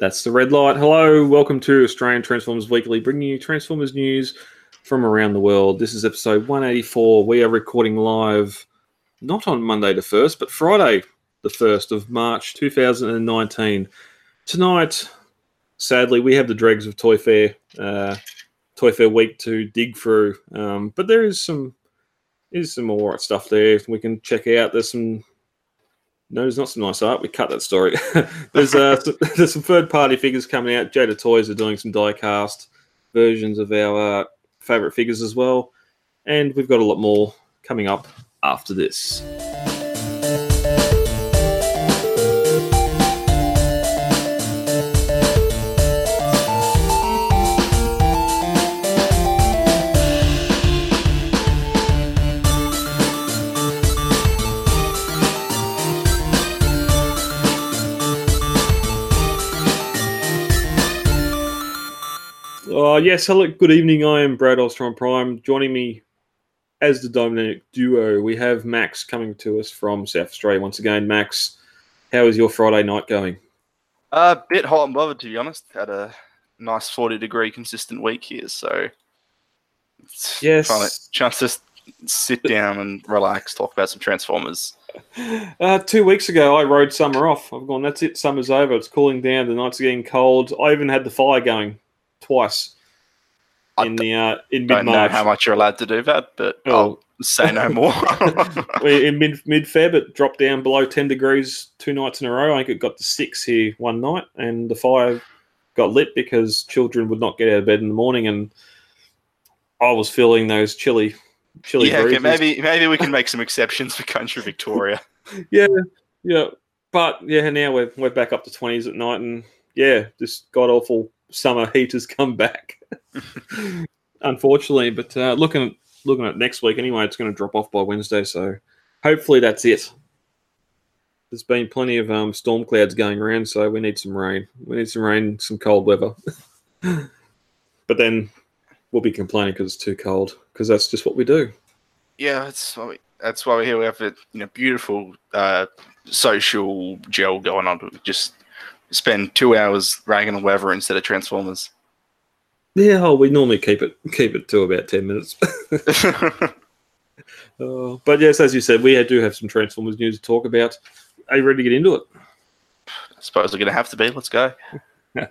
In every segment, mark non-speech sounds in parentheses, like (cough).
That's the red light. Hello, welcome to Australian Transformers Weekly, bringing you Transformers news from around the world. This is episode 184. We are recording live not on Monday the 1st, but Friday the 1st of March 2019. Tonight, sadly, we have the dregs of Toy Fair, uh, Toy Fair week to dig through, um, but there is some is some right stuff there we can check out. There's some no, there's not some nice art. We cut that story. (laughs) there's uh, (laughs) (laughs) there's some third party figures coming out. Jada Toys are doing some die cast versions of our uh, favorite figures as well, and we've got a lot more coming up after this. Uh, yes, hello, good evening. I am Brad Ostrom Prime. Joining me as the dominant duo, we have Max coming to us from South Australia once again. Max, how is your Friday night going? A uh, bit hot and bothered, to be honest. Had a nice 40 degree consistent week here, so yes, trying to, trying to sit down and relax, talk about some Transformers. (laughs) Uh, two weeks ago, I rode summer off. I've gone, that's it, summer's over. It's cooling down, the nights are getting cold. I even had the fire going twice in the uh, in mid Don't know how much you're allowed to do that, but Oh. I'll say no (laughs) more. In mid mid Feb, it dropped down below ten degrees two nights in a row. I think it got to six here one night, and the fire got lit because children would not get out of bed in the morning, and I was feeling those chilly, chilly yeah, okay, maybe maybe we can make some exceptions for country Victoria. (laughs) Yeah, yeah, but yeah, now we're we're back up to twenties at night, and yeah, this god awful summer heat has come back. (laughs) Unfortunately, but uh, looking at looking at next week anyway, it's going to drop off by Wednesday, so hopefully that's it. There's been plenty of um, storm clouds going around, so we need some rain. We need some rain, some cold weather. (laughs) but then we'll be complaining because it's too cold, because that's just what we do. yeah, that's why we, that's why we're here. We have a you know beautiful uh, social gel going on. Just spend two hours ragging on weather instead of Transformers. Yeah, oh, we normally keep it keep it to about ten minutes. Uh, (laughs) (laughs) but yes, as you said, we do have some Transformers news to talk about. Are you ready to get into it? I suppose we're gonna have to be. Let's go. (laughs)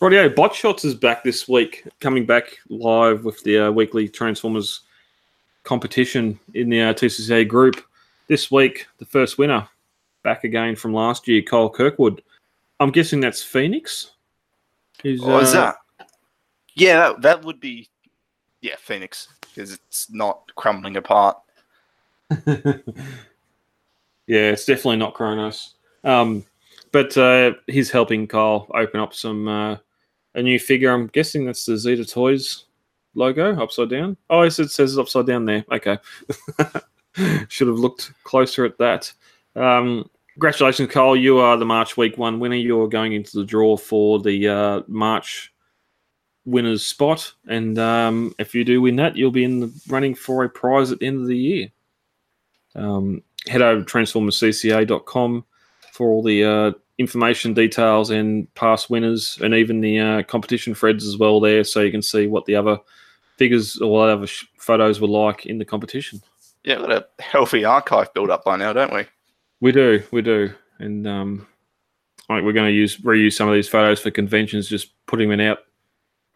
Rightio, Bot Shots is back this week, coming back live with the uh, weekly Transformers competition in the uh, TCCA group. This week, the first winner, back again from last year, Cole Kirkwood. I'm guessing that's Phoenix. Who's, What was uh, that? Yeah, that, that would be yeah Phoenix because it's not crumbling apart. (laughs) yeah, it's definitely not Kronos. Um, but uh, he's helping Kyle open up some uh, a new figure. I'm guessing that's the Zeta Toys logo upside down. Oh, yes, it says it upside down there. Okay, (laughs) should have looked closer at that. Um, congratulations, Cole. You are the March Week One winner. You're going into the draw for the uh, March winners spot, and um, if you do win that, you'll be in the running for a prize at the end of the year um, head over to transformerscca.com for all the uh, information details and past winners and even the uh, competition threads as well there so you can see what the other figures or other photos were like in the competition Yeah, we've got a healthy archive built up by now, don't we? We do we do and um, I think we're going to use reuse some of these photos for conventions just putting them out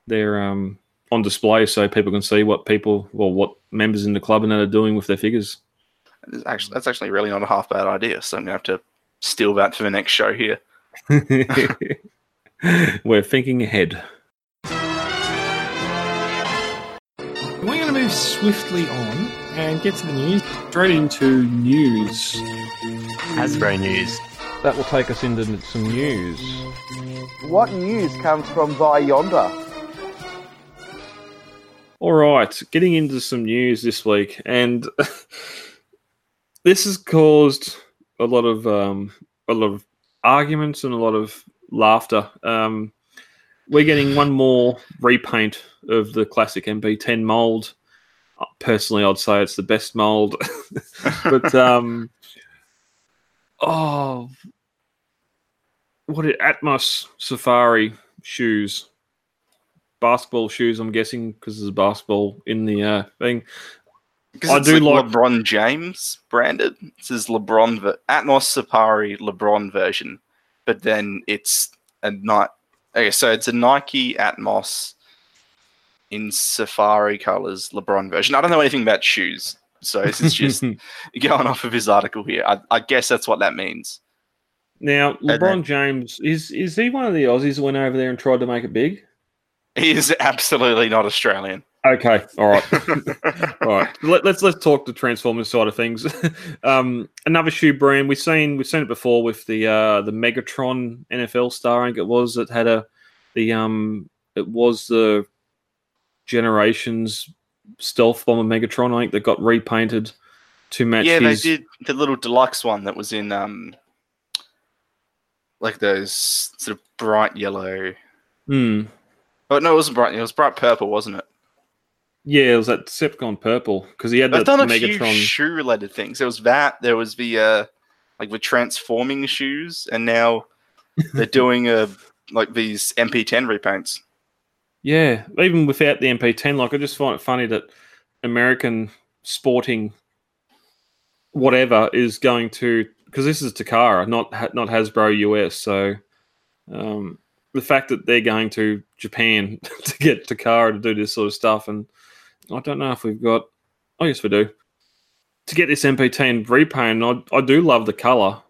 there um, on display so people can see what people well what members in the club and that are doing with their figures It's actually, that's actually really not a half bad idea. So I'm gonna have to steal that for the next show here. (laughs) (laughs) We're thinking ahead. Going to move swiftly on and get to the news. Straight into news. Hasbro news. That will take us into some news. What news comes from By Yonder? All right, getting into some news this week, and (laughs) this has caused a lot of um, a lot of arguments and a lot of laughter. Um, we're getting one more repaint of the classic MP10 mold. Personally, I'd say it's the best mold, (laughs) but (laughs) um, oh, what it Atmos Safari shoes, basketball shoes. I'm guessing because there's a basketball in the uh, thing. Because I do like like- LeBron James branded. This is LeBron ver- Atmos Safari LeBron version, but then it's a Nike. Okay, so it's a Nike Atmos in Safari colors LeBron version. I don't know anything about shoes, so this is just (laughs) going off of his article here. I, I guess that's what that means. now LeBron then- James is is he one of the Aussies that went over there and tried to make it big? He is absolutely not Australian. Okay, all right, (laughs) all right. Let, let's let's talk the Transformers side of things. (laughs) um, another shoe brand we've seen we've seen it before with the uh, the Megatron NFL star. I think it was that had a the um it was the Generations stealth bomber Megatron. I think that got repainted to match yeah, his. they did the little deluxe one that was in um like those sort of bright yellow. Hmm. Oh no, it wasn't bright. It was bright purple, wasn't it? Yeah, it was that Decepticon purple because he had the done a Megatron. few shoe-related things. There was that. There was the uh, like the transforming shoes, and now (laughs) they're doing a like these MP10 repaints. Yeah, even without the MP10, like I just find it funny that American sporting whatever is going to because this is Takara, not not Hasbro US. So um, the fact that they're going to Japan (laughs) to get Takara to do this sort of stuff, and I don't know if we've got. Oh yes, we do. To get this MP10 repaint, I I do love the color.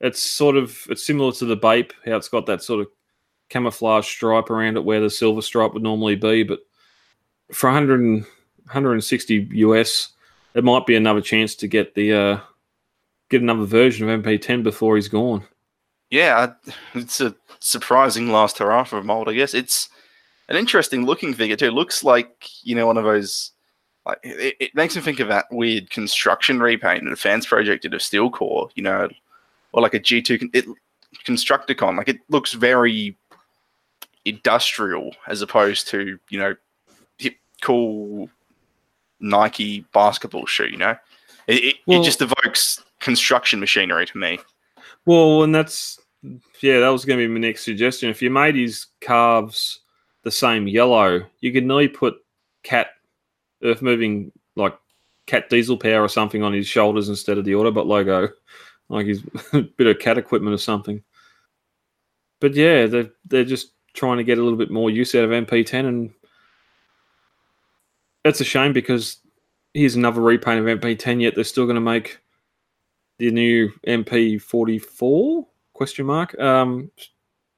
It's sort of it's similar to the Bape, how it's got that sort of camouflage stripe around it where the silver stripe would normally be. But for 100 and, 160 US, it might be another chance to get the uh, get another version of MP10 before he's gone. Yeah, it's a surprising last hurrah for a mold. I guess it's an interesting looking figure too. It looks like you know one of those. Like it, it makes me think of that weird construction repaint that fans project did of Steel Core. You know, or like a G two. It Constructicon. Like it looks very industrial as opposed to you know hip, cool Nike basketball shoe. You know, it, it, Well- it just evokes construction machinery to me. Well, and that's yeah, that was going to be my next suggestion. If you made his calves the same yellow, you could nearly put cat earth moving like cat diesel power or something on his shoulders instead of the Autobot logo, like his (laughs) bit of cat equipment or something. But yeah, they're they're just trying to get a little bit more use out of MP10, and that's a shame because here's another repaint of MP10. Yet they're still going to make the new MP44 question mark um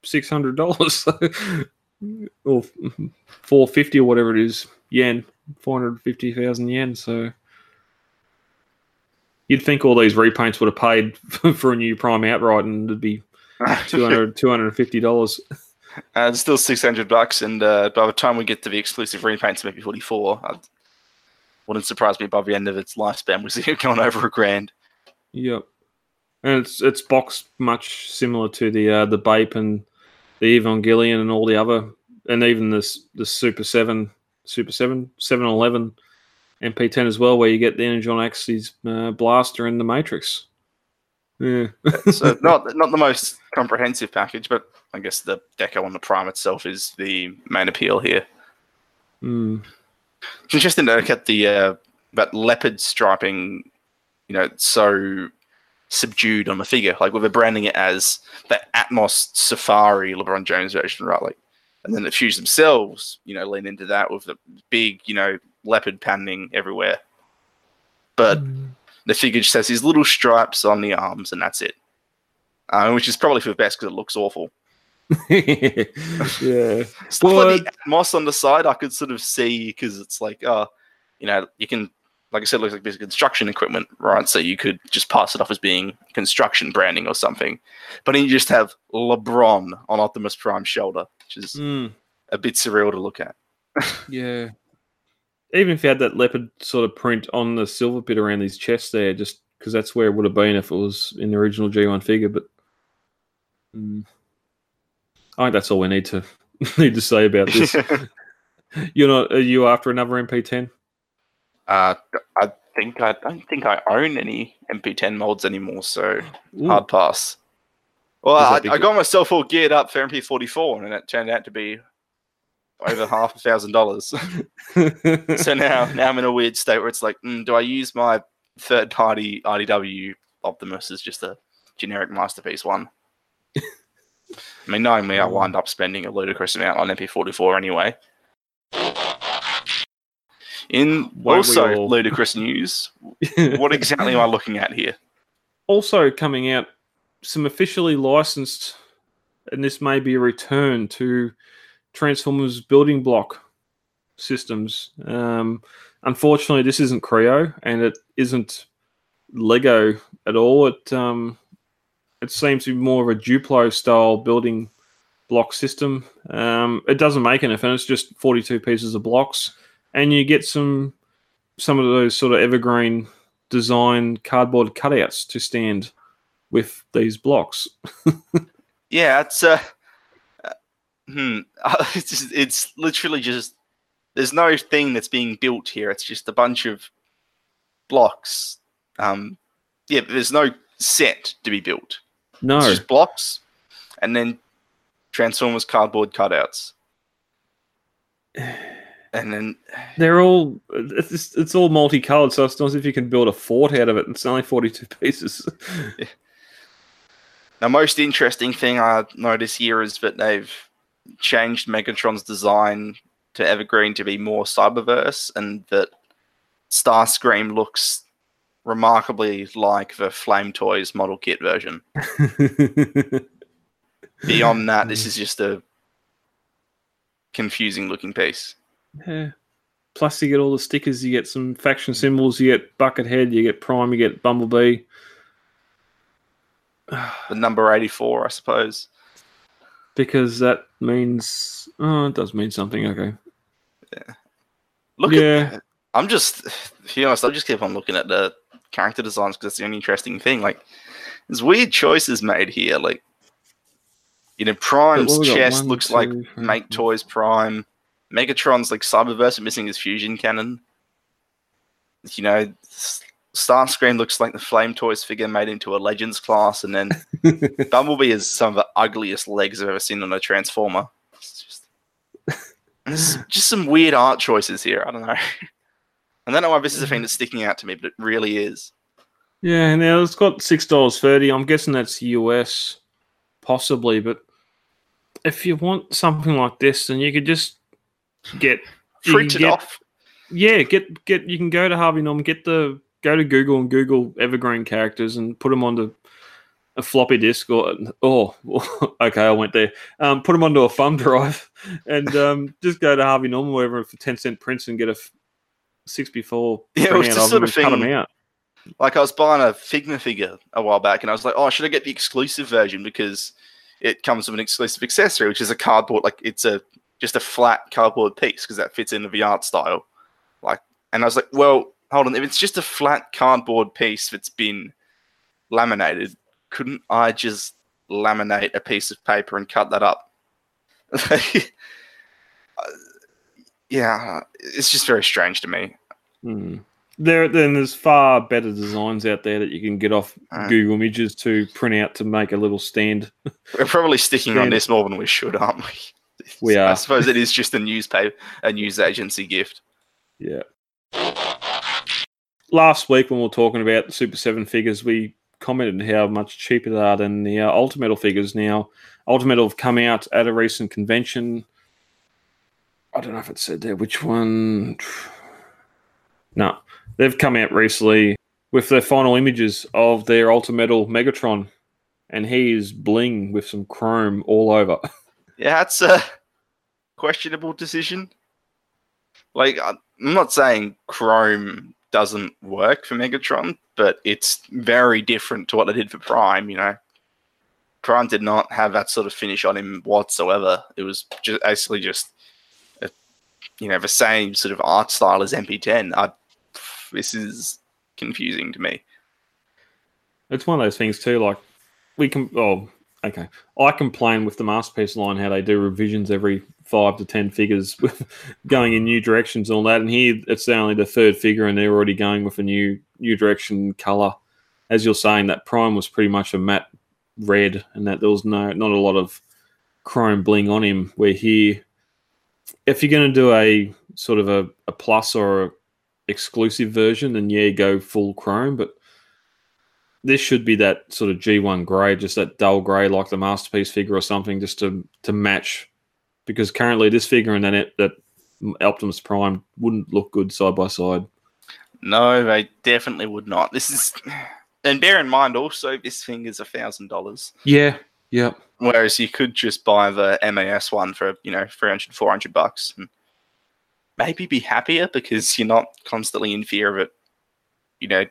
six hundred dollars (laughs) or four fifty or whatever it is yen four hundred fifty thousand yen. So you'd think all these repaints would have paid (laughs) for a new Prime outright, and it'd be (laughs) 200 250 dollars. Uh, it's still six hundred bucks, and uh, by the time we get to the exclusive repaints, maybe forty four. I Wouldn't surprise me by the end of its lifespan. We see (laughs) it going over a grand. Yep. And it's it's boxed much similar to the uh, the Bape and the Evangelion and all the other and even this the Super Seven Super Seven Seven Eleven MP10 as well, where you get the Energon Axis uh, blaster and the Matrix. Yeah. So (laughs) not not the most comprehensive package, but I guess the deco on the Prime itself is the main appeal here. Mm. It's interesting to look at the uh, that leopard striping. You know, so subdued on the figure. Like we're branding it as the Atmos Safari LeBron James version, right? Like, and then the Fuse themselves, you know, lean into that with the big, you know, leopard panning everywhere. But the figure just has these little stripes on the arms, and that's it. Uh, which is probably for the best because it looks awful. (laughs) yeah. (laughs) Stuff Well, like the Atmos on the side, I could sort of see because it's like, uh, you know, you can, like I said, it looks like basic construction equipment, right? So you could just pass it off as being construction branding or something. But then you just have LeBron on Optimus Prime's shoulder, which is Mm. a bit surreal to look at. (laughs) Yeah. Even if you had that leopard sort of print on the silver bit around his chest there, just because that's where it would have been if it was in the original G1 figure. But mm, I think that's all we need to (laughs) need to say about this. (laughs) You're not? Are you after another MP10? uh, I think I don't think I own any MP10 molds anymore, so Ooh. hard pass. Well, I, I got myself all geared up for MP44, and it turned out to be over half a thousand dollars. (laughs) so now, now I'm in a weird state where it's like, mm, do I use my third-party IDW Optimus as just a generic masterpiece one? I mean, knowing me, I wind up spending a ludicrous amount on MP44 anyway. In also all? ludicrous news, what exactly am I looking at here? also coming out some officially licensed, and this may be a return to Transformers building block systems. Um, unfortunately, this isn't Kre-O and it isn't Lego at all. It um, it seems to be more of a Duplo style building block system. Um, it doesn't make anything; it's just forty-two pieces of blocks, and you get some some of those sort of evergreen design cardboard cutouts to stand with these blocks. (laughs) Yeah, it's uh, hmm, (laughs) it's just, it's literally just there's no thing that's being built here. It's just a bunch of blocks. Um, yeah, there's no set to be built. No, It's just blocks, and then Transformers cardboard cutouts, (sighs) and then they're all it's, just- it's all multicolored, so it's not as if you can build a fort out of it. It's only forty-two (laughs) pieces. the most interesting thing I notice here is that they've changed Megatron's design to Evergreen to be more Cyberverse, and that Starscream looks remarkably like the Flame Toys model kit version. (laughs) Beyond that, this hmm. is just a confusing looking piece. yeah. Plus, you get all the stickers. You get some faction symbols. You get Buckethead. You get Prime. You get Bumblebee. (sighs) The number 84, I suppose. Because that means oh, it does mean something. Okay. Look Yeah. at I'm just to be honest, I just keep on looking at the character designs because it's the only interesting thing. Like there's weird choices made here. Like you know, Prime's what we got? chest One, looks like three, Make. Toys Prime. Megatron's like Cyberverse missing his fusion cannon. You know, Starscream looks like the Flame Toys figure made into a Legends class, and then (laughs) Bumblebee is some of the ugliest legs I've ever seen on a Transformer. It's just, (laughs) just some weird art choices here. I don't know. I don't know why this is a thing that's sticking out to me, but it really is. Yeah, now it's got six dollars thirty. I'm guessing that's US, possibly. But if you want something like this, then you could just get Print it get- off. Yeah, get get. You can go to Harvey Norman, get the go to Google and Google Evergreen characters and put them onto a floppy disk or oh, (laughs) okay, I went there. Um, put them onto a thumb drive (laughs) and um, just go to Harvey Norman wherever for ten cent prints and get a sixty four Yeah, it was of sort of and cut them out. Like I was buying a Figma figure a while back, and I was like, "Oh, should I get the exclusive version because it comes with an exclusive accessory, which is a cardboard, like it's a just a flat cardboard piece because that fits into the art style." Like, and I was like, "Well, hold on, if it's just a flat cardboard piece that's been laminated, couldn't I just laminate a piece of paper and cut that up?" (laughs) yeah, it's just very strange to me. Hmm. There, then there's far better designs out there that you can get off Uh. Google Images to print out to make a little stand. We're probably sticking on this more than we should, aren't we? We are. I suppose it is just a newspaper, a news agency gift. Yeah. Last week when we were talking about the Super Seven figures, we commented how much cheaper they are than the uh, Ultimetal figures. Now, Ultimetal have come out at a recent convention. I don't know if it said there which one. No, they've come out recently with their final images of their Ultimetal Megatron, and he is bling with some chrome all over. (laughs) Yeah, that's a questionable decision. Like, I'm not saying Chrome doesn't work for Megatron, but it's very different to what they did for Prime. You know, Prime did not have that sort of finish on him whatsoever. It was just basically just, a, you know, the same sort of art style as MP10. I, this is confusing to me. It's one of those things too. Like we can. Oh, okay. I complain with the masterpiece line how they do revisions every five to ten figures, (laughs) going in new directions and all that. And here it's only the third figure, and they're already going with a new new direction color. As you're saying, that prime was pretty much a matte red and that there was no not a lot of chrome bling on him. Where here, if you're going to do a sort of a, a plus or a exclusive version, then yeah, go full chrome. But this should be that sort of G1 grey, just that dull grey like the masterpiece figure or something, just to to match. Because currently, this figure and then that Optimus Prime wouldn't look good side by side. No, they definitely would not. This is, and bear in mind also, this thing is a thousand dollars. Yeah, yeah. Whereas you could just buy the MAS one for you know 300, 400 bucks, and maybe be happier because you're not constantly in fear of it, you know,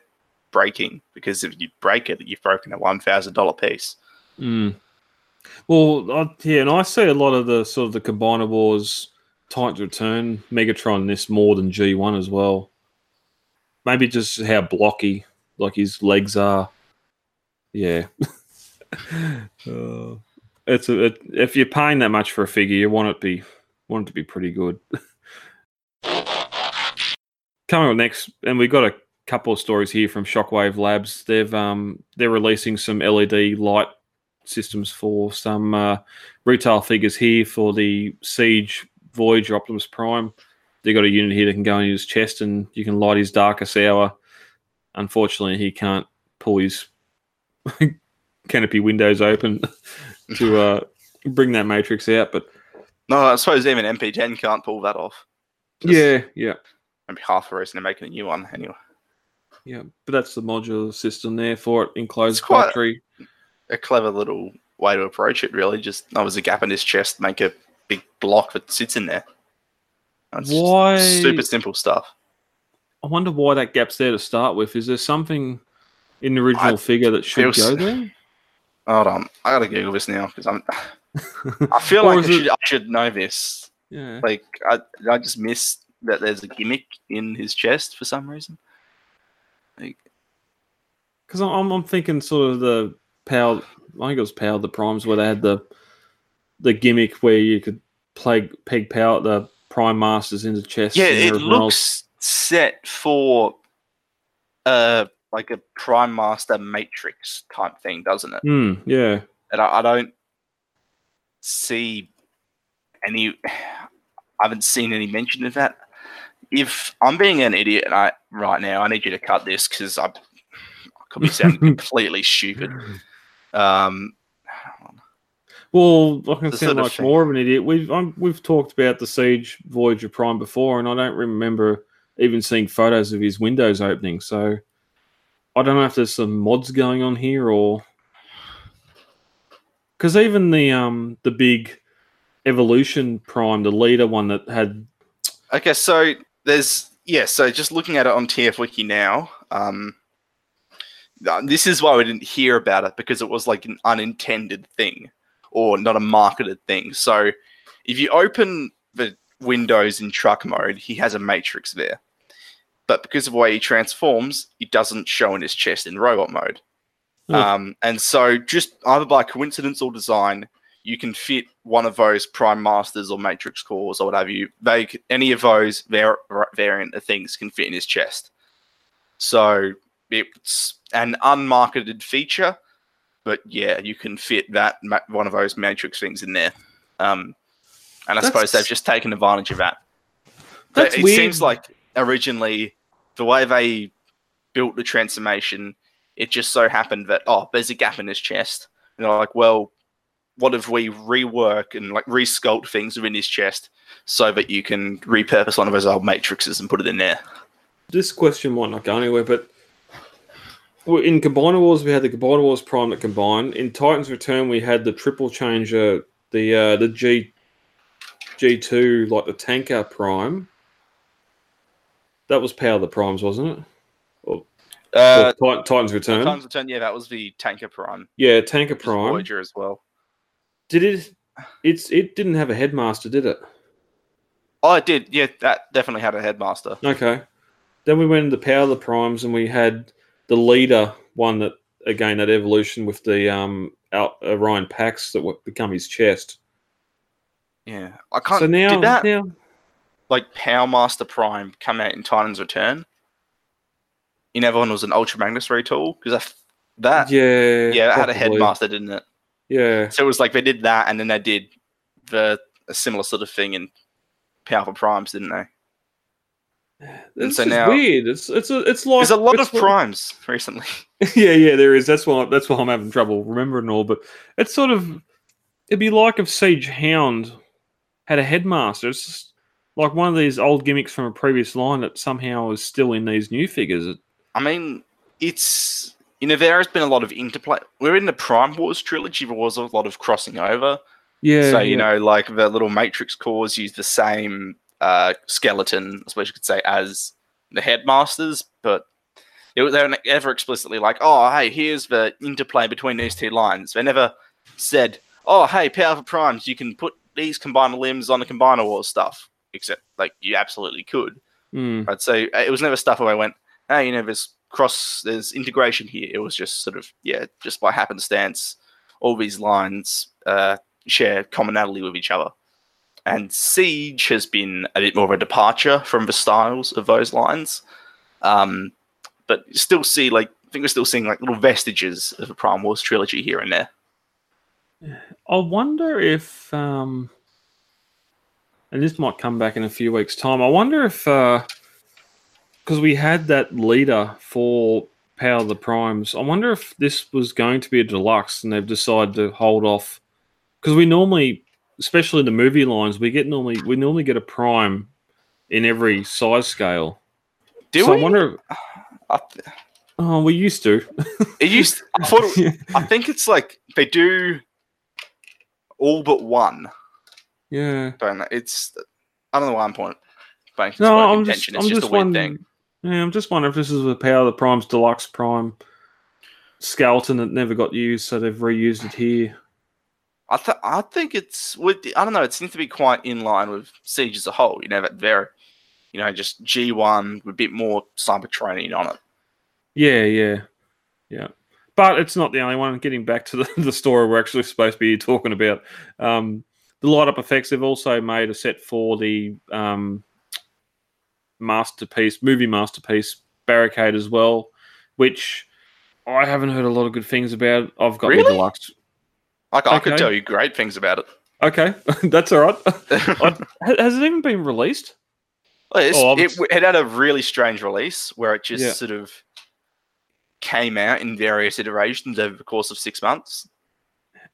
breaking. Because if you break it, you've broken a one thousand dollar piece. Mm. Well, I, yeah, and I see a lot of the sort of the Combiner Wars Titans Return Megatron this more than G1 as well. Maybe just how blocky like his legs are. Yeah. (laughs) uh, it's a it, if you're paying that much for a figure, you want it be want it to be pretty good. (laughs) Coming up next, and we've got a couple of stories here from Shockwave Labs. They've um they're releasing some LED light systems for some uh, retail figures here for the Siege Voyager Optimus Prime. They've got a unit here that can go in his chest, and you can light his darkest hour. Unfortunately, he can't pull his (laughs) canopy windows open (laughs) to uh, bring that matrix out. But no, I suppose even MP10 can't pull that off. Just yeah, yeah. Maybe half the reason they're making a new one anyway. Yeah, but that's the modular system there for it, enclosed It's quite- battery. A clever little way to approach it, really. Just oh, there's a gap in his chest, make a big block that sits in there. It's Why- super simple stuff. I wonder why that gap's there to start with. Is there something in the original I figure that should go there? Hold on, I gotta Google this now because I'm. (laughs) I feel like I should, I should know this. Yeah. Like I, I just missed that there's a gimmick in his chest for some reason. Like, because I'm, I'm thinking sort of the power. I think it was Power the Primes where they had the the gimmick where you could play peg power the Prime Masters into chest. Yeah, it everyone else. looks set for uh like a Prime Master Matrix type thing, doesn't it? Hmm, yeah. And I, I don't see any. (sighs) I haven't seen any mention of that. If I'm being an idiot and I right now, I need you to cut this because I, I could be sounding (laughs) completely stupid. Um, Well, I can The sound sort of like thing. more of an idiot. We've um, we've talked about the Siege Voyager Prime before, and I don't remember even seeing photos of his windows opening. So I don't know if there's some mods going on here, or because even the um the big Evolution Prime, the leader one that had Okay, so there's yeah, so just looking at it on TF Wiki now, um, this is why we didn't hear about it because it was like an unintended thing or not a marketed thing. So if you open the windows in truck mode, he has a matrix there, but because of the way he transforms, it doesn't show in his chest in robot mode. Oh. Um, and so just either by coincidence or design, you can fit one of those Prime Masters or Matrix cores or whatever you they any of those var- variant of things can fit in his chest. So it's an unmarketed feature, but yeah, you can fit that one of those Matrix things in there. Um, and I suppose they've just taken advantage of that. But That's it weird. seems like originally the way they built the transformation, it just so happened that oh, there's a gap in his chest. And they're like, well, what if we rework and like resculpt things within his chest so that you can repurpose one of those old matrices and put it in there? this question might not go anywhere, but in Combiner Wars we had the Combiner Wars Prime that combined. In Titans Return we had the triple changer, the uh, the G G two like the tanker Prime. That was Power of the Primes, wasn't it? Uh, Or Titans Return. Titans Return, yeah, that was the Tanker Prime. yeah, Tanker Prime. Voyager as well. Did it? It's it didn't have a headmaster, did it? Oh, it did. Yeah, that definitely had a headmaster. Okay. Then we went into Power of the Primes and we had the leader one that again that evolution with the um out Orion Pax that would become his chest. Yeah, I can't. so now, did that now like Power Master Prime come out in Titans Return? You In everyone was an Ultra Magnus retool because That yeah, yeah, it had a headmaster, didn't it? Yeah, So it was like they did that, and then they did the a similar sort of thing in Powerful Primes, didn't they? It's so just now- weird. It's it's a, it's like There's a lot of like- primes recently. (laughs) (laughs) yeah, yeah, there is. That's why that's why I'm having trouble remembering all. But it's sort of it'd be like if Siege Hound had a headmaster. It's just like one of these old gimmicks from a previous line that somehow is still in these new figures. I mean, it's you know there has been a lot of interplay. We're in the Prime Wars trilogy. There was a lot of crossing over. Yeah, so you yeah. know, like the little Matrix cores use the same uh, skeleton, I suppose you could say, as the headmasters, but it, they were never explicitly like, "Oh, hey, here's the interplay between these two lines." They never said, "Oh, hey, Powerful Primes, you can put these combiner limbs on the Combiner Wars stuff," except like you absolutely could. Mm, Right. So uh, it was never stuff where I went, hey, you know, there's cross, there's integration here. It was just sort of, yeah, just by happenstance, all these lines uh, share commonality with each other. And Siege has been a bit more of a departure from the styles of those lines. Um, but still see, like, I think we're still seeing like little vestiges of the Prime Wars trilogy here and there. I wonder if, um, and this might come back in a few weeks' time. I wonder if, because we had that leader for Power of the Primes, I wonder if this was going to be a deluxe and they've decided to hold off. Because we normally, especially the movie lines, we get normally we normally get a prime in every size scale. Do so we? I wonder. (sighs) I, th- Oh, we used to. it used, I thought, it, (laughs) I think it's like they do all but one. yeah. don't know. It's I don't know why I'm pointing. No, I'm intention. just, it's I'm just, just a weird wondering. thing. Yeah, I'm just wondering if this is the Power of the Primes Deluxe Prime skeleton that never got used, so they've reused it here. I th- I think it's with I don't know. It seems to be quite in line with Siege as a whole. You know that very, you know, just G one with a bit more cyber training on it. Yeah, yeah, yeah. But it's not the only one. Getting back to the, (laughs) the story we're actually supposed to be talking about, um, the light up effects. They've also made a set for the um, masterpiece, movie masterpiece barricade as well, which I haven't heard a lot of good things about. I've got the Really? Deluxe. I, could tell you great things about it. Okay, (laughs) that's all right. (laughs) Has it even been released? It's- Oh, it, it had a really strange release where it just Yeah. sort of came out in various iterations over the course of six months.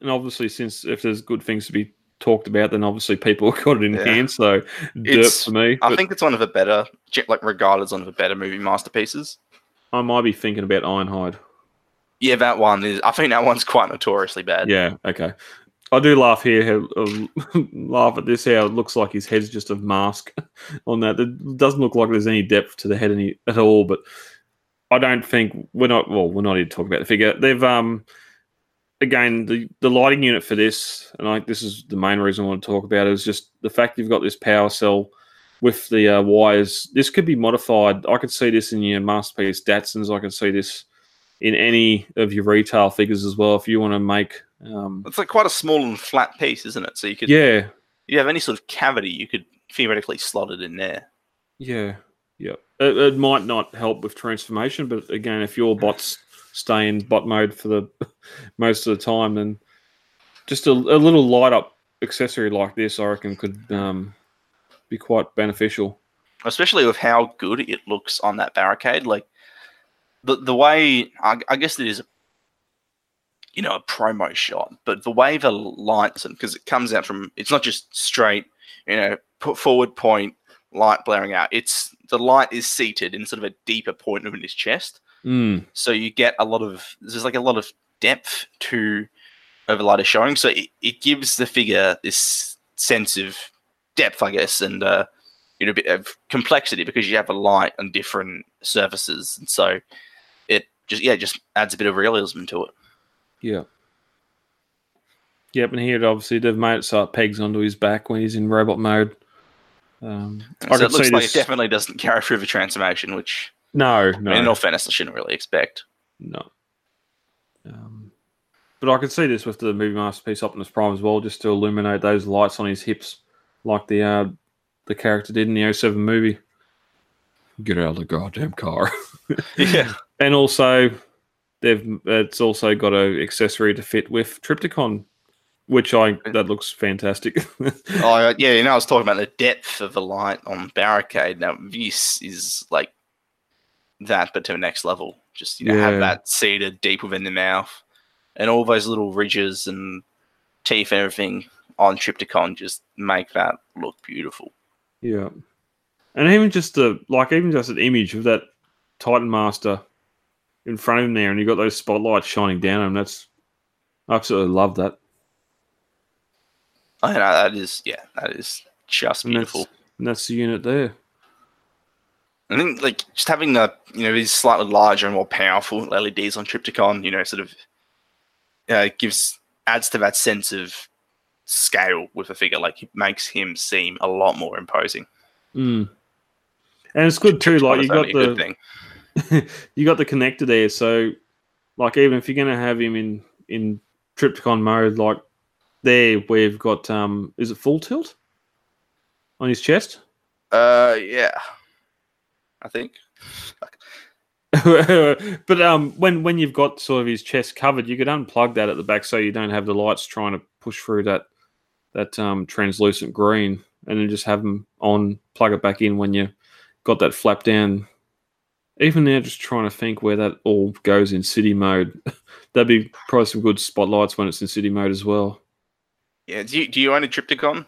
And obviously, since if there's good things to be talked about, then obviously people (laughs) have got it in Yeah. hand. So, dirt for me. I think it's one of the better, like regarded as one of the better movie masterpieces. I might be thinking about Ironhide. Yeah, that one is. I think that one's quite notoriously bad. Yeah, okay. I do laugh here, uh, (laughs) laugh at this, how it looks like his head's just a mask (laughs) on that. It doesn't look like there's any depth to the head any, at all, but I don't think we're not, well, we're not here to talk about the figure. They've, um, again, the, the lighting unit for this, and like this is the main reason I want to talk about, is just the fact you've got this power cell with the uh, wires. This could be modified. I could see this in your Masterpiece Datsuns. I could see this in any of your retail figures as well if you want to make. Um, It's like quite a small and flat piece, isn't it? So you could, yeah, you have any sort of cavity, you could theoretically slot it in there. yeah, yeah. It, it might not help with transformation, but again, if your bots stay in bot mode for the (laughs) most of the time, then just a, a little light up accessory like this, I reckon, could um, be quite beneficial. especially with how good it looks on that barricade. Like the the way I, I guess it is, you know, a promo shot, but the way the lights and because it comes out from it's not just straight, you know, put forward point light blaring out. It's the light is seated in sort of a deeper point of his chest, Mm, so you get a lot of there's like a lot of depth to overlight is showing. So it, it gives the figure this sense of depth, I guess, and uh, you know, a bit of complexity because you have a light on different surfaces, and so just yeah, just adds a bit of realism to it. yeah. Yep, and here obviously they've made it so it pegs onto his back when he's in robot mode. Um, so it looks like this- it definitely doesn't carry through the transformation, which no, no, in all fairness, I shouldn't really expect. No. Um, but I could see this with the movie masterpiece Optimus Prime as well, just to illuminate those lights on his hips, like the uh, the character did in the 07 movie. Get out of the goddamn car. (laughs) Yeah, (laughs) and also, they've it's also got a accessory to fit with Trypticon, which I that looks fantastic. (laughs) Oh yeah, you know I was talking about the depth of the light on Barricade. Now this is like that, but to the next level. Just you know, Yeah. have that seated deep within the mouth, and all those little ridges and teeth and everything on Trypticon just make that look beautiful. yeah, and even just the like even just an image of that Titan Master in front of him there, and you got those spotlights shining down on him. That's I absolutely love that. I know that is yeah, that is just And that's- beautiful. And that's the unit there. I think like just having the you know these slightly larger and more powerful LEDs on Trypticon, you know, sort of uh, gives adds to that sense of scale with the figure. Like it makes him seem a lot more imposing. Mm. And it's good too. Like you got the thing. (laughs) you got the connector there, so like even if you're gonna have him in in Trypticon mode, like there we've got um is it full tilt on his chest? Uh, yeah, I think. (laughs) but um when when you've got sort of his chest covered, you could unplug that at the back so you don't have the lights trying to push through that that um translucent green and then just have them on, plug it back in when you got that flap down. Even now, just trying to think where that all goes in city mode. (laughs) That'd be probably some good spotlights when it's in city mode as well. Yeah. Do you, do you own a Trypticon?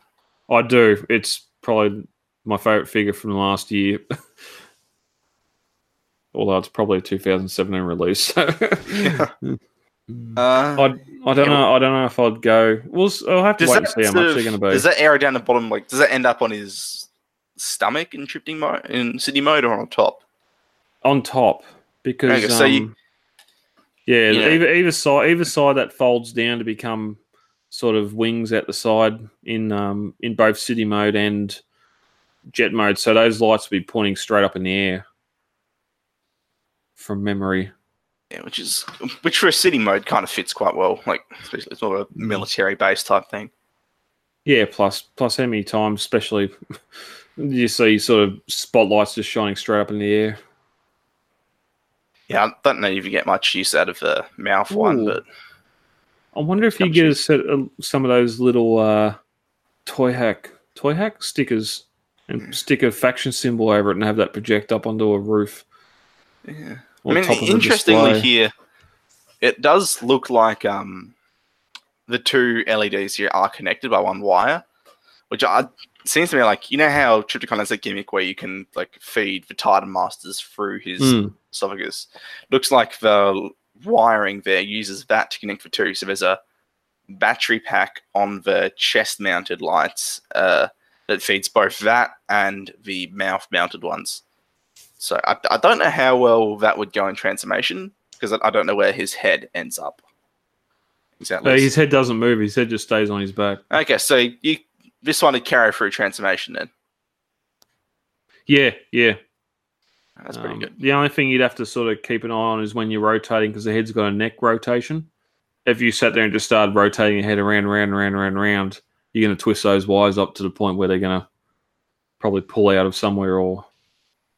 I do. It's probably my favorite figure from last year. (laughs) Although it's probably a 2017 release. So. (laughs) Uh, I, I don't know. I don't know if I'd go. We'll, I'll have to wait and see how much of- they're going to be. Does that arrow down the bottom like? Does that end up on his stomach in Trypticon mode, in city mode, or on top? On top because Okay, so you- um, yeah, you know- either either side either side that folds down to become sort of wings at the side in um in both city mode and jet mode. So those lights will be pointing straight up in the air from memory. Yeah, which is which for a city mode kind of fits quite well. Like it's more of a military base type thing. Yeah, plus plus how many times, especially (laughs) you see sort of spotlights just shining straight up in the air. Yeah, I don't know if you get much use out of the mouth one, but I wonder if you get a set of some of those little uh, toy hack toy hack stickers and stick a faction symbol over it and have that project up onto a roof. yeah. I mean, top of the interestingly here, it does look like um the two LEDs here are connected by one wire, which I seems to me like you know how Trypticon has a gimmick where you can like feed the Titan Masters through his Mm, esophagus. Looks like the wiring there uses that to connect the two. So there's a battery pack on the chest mounted lights uh, that feeds both that and the mouth mounted ones. So I, I don't know how well that would go in transformation because I, I don't know where his head ends up. Exactly. uh, his head doesn't move. His head just stays on his back. okay, so you this one would carry through transformation then. Yeah, yeah. That's pretty Um, good. The only thing you'd have to sort of keep an eye on is when you're rotating because the head's got a neck rotation. If you sat there and just started rotating your head around, around, around, around, around, you're going to twist those wires up to the point where they're going to probably pull out of somewhere, or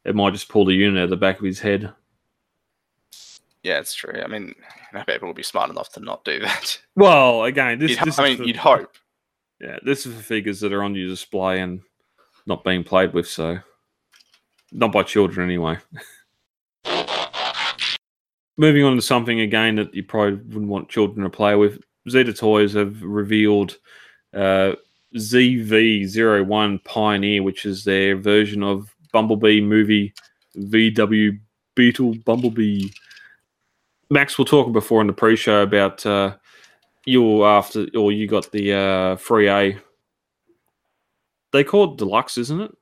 it might just pull the unit at the back of his head. Yeah, it's true. I mean, no people will be smart enough to not do that. Well, again, this, this I mean, you'd hope. Yeah, this is for figures that are on your display and not being played with, so not by children anyway. (laughs) Moving on to something again that you probably wouldn't want children to play with. Zeta Toys have revealed uh, ZV01 Pioneer, which is their version of Bumblebee movie VW Beetle Bumblebee. Max, we're talking before in the pre-show about uh, you after or you got the uh, 3A. They call it deluxe, isn't it?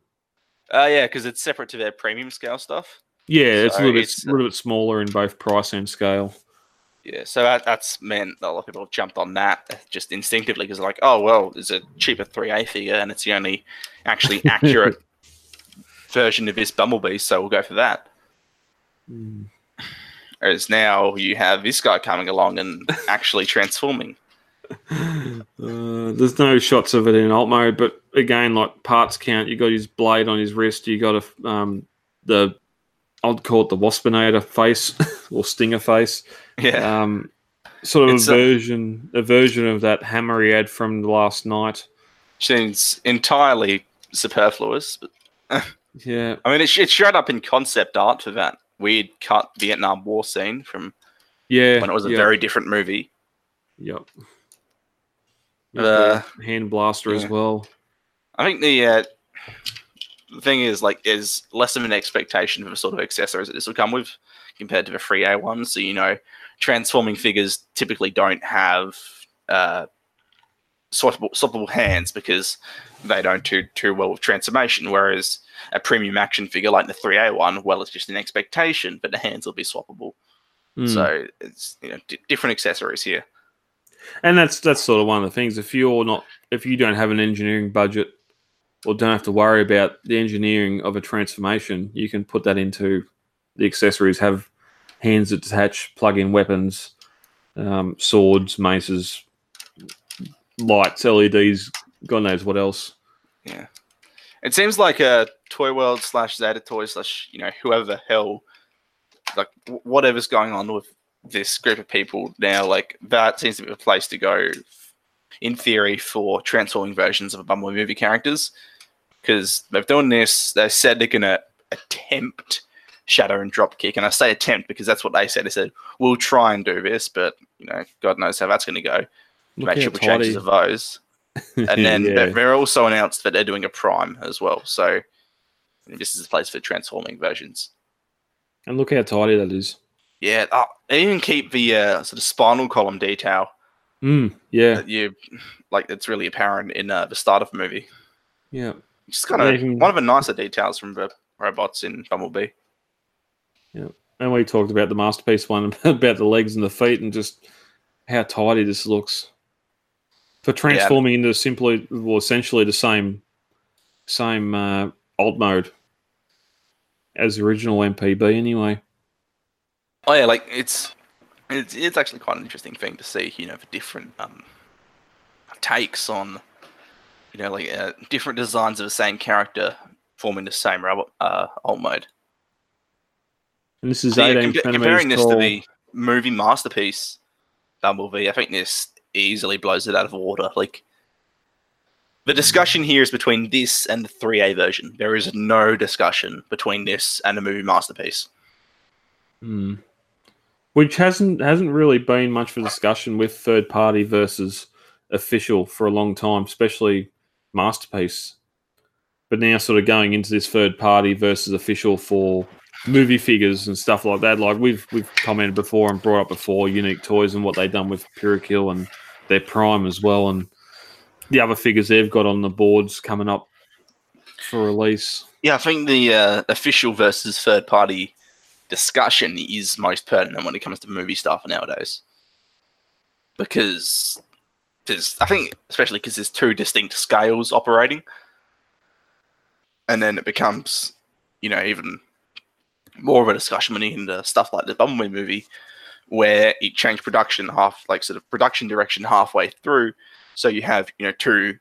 Uh, yeah, because it's separate to their premium scale stuff. Yeah, it's a So little bit, a little bit smaller in both price and scale. Yeah, so that, that's meant a lot of people have jumped on that just instinctively because like, oh well, there's a cheaper 3A figure and it's the only actually (laughs) accurate version of this Bumblebee, so we'll go for that. Whereas now you have this guy coming along and (laughs) actually transforming. Uh, there's no shots of it in alt mode, but again, like parts count. You got his blade on his wrist. You got a um, the I'd call it the Waspinator face (laughs) or Stinger face. Yeah. Um, sort of It's a a- version, a version of that hammer he had from last night. Seems entirely superfluous. But, (laughs) Yeah, I mean, it showed up in concept art for that weird cut Vietnam War scene from yeah. when it was a yeah, very different movie. Yep. Uh, the hand blaster as well. I think the uh, the thing is like is less of an expectation for the sort of accessories that this will come with compared to the 3A ones. So you know, transforming figures typically don't have uh, swappable, swappable hands because they don't do too well with transformation. Whereas a premium action figure like the three A one, well, it's just an expectation, but the hands will be swappable. Mm. So it's you know d- different accessories here. and that's that's sort of one of the things. If you're not, if you don't have an engineering budget, or don't have to worry about the engineering of a transformation, you can put that into the accessories. Have hands that detach, plug in weapons, um, swords, maces, lights, LEDs, God knows what else. Yeah. It seems like a Toy World slash Zeta Toy slash, you know, whoever the hell, like, whatever's going on with this group of people now, like, that seems to be a place to go, in theory, for transforming versions of a Bumblebee movie characters. Because they've done this, they said they're going to attempt Shadow and Dropkick. And I say attempt because that's what they said. They said, we'll try and do this, but, you know, God knows how that's going to go. Make how changes of those and then yeah. they're also announced that they're doing a prime as well. So this is a place for transforming versions. and look how tidy that is. Yeah, oh, they even keep the uh, sort of spinal column detail Mm, yeah, that you like. It's really apparent in uh, the start of the movie. yeah. Just kind of even- one of the nicer details from the robots in Bumblebee. Yeah, and we talked about the masterpiece one (laughs) about the legs and the feet and just how tidy this looks. For transforming into simply, well, essentially the same, same uh, alt mode as the original MPB, anyway. Oh yeah, like it's it's it's actually quite an interesting thing to see. You know, the different um takes on you know like uh, different designs of the same character forming the same robot uh, alt mode. And this is So, yeah, 18 compa- centimeters comparing this to the movie masterpiece Bumblebee, I think this easily blows it out of water. Like the discussion here is between this and the 3A version. There is no discussion between this and the movie masterpiece. Hmm. Which hasn't hasn't really been much of a discussion with third party versus official for a long time, especially masterpiece. But now, sort of going into this third party versus official for movie figures and stuff like that. Like we've we've commented before and brought up before, unique toys and what they've done with Purakill and their Prime as well, and the other figures they've got on the boards coming up for release. Yeah, I think the uh, official versus third party discussion is most pertinent when it comes to movie stuff nowadays. Because there's, I think, especially because there's two distinct scales operating. And then it becomes, you know, even more of a discussion when you into stuff like the Bumblebee movie, where it changed production half, like sort of production direction halfway through. So you have, you know, two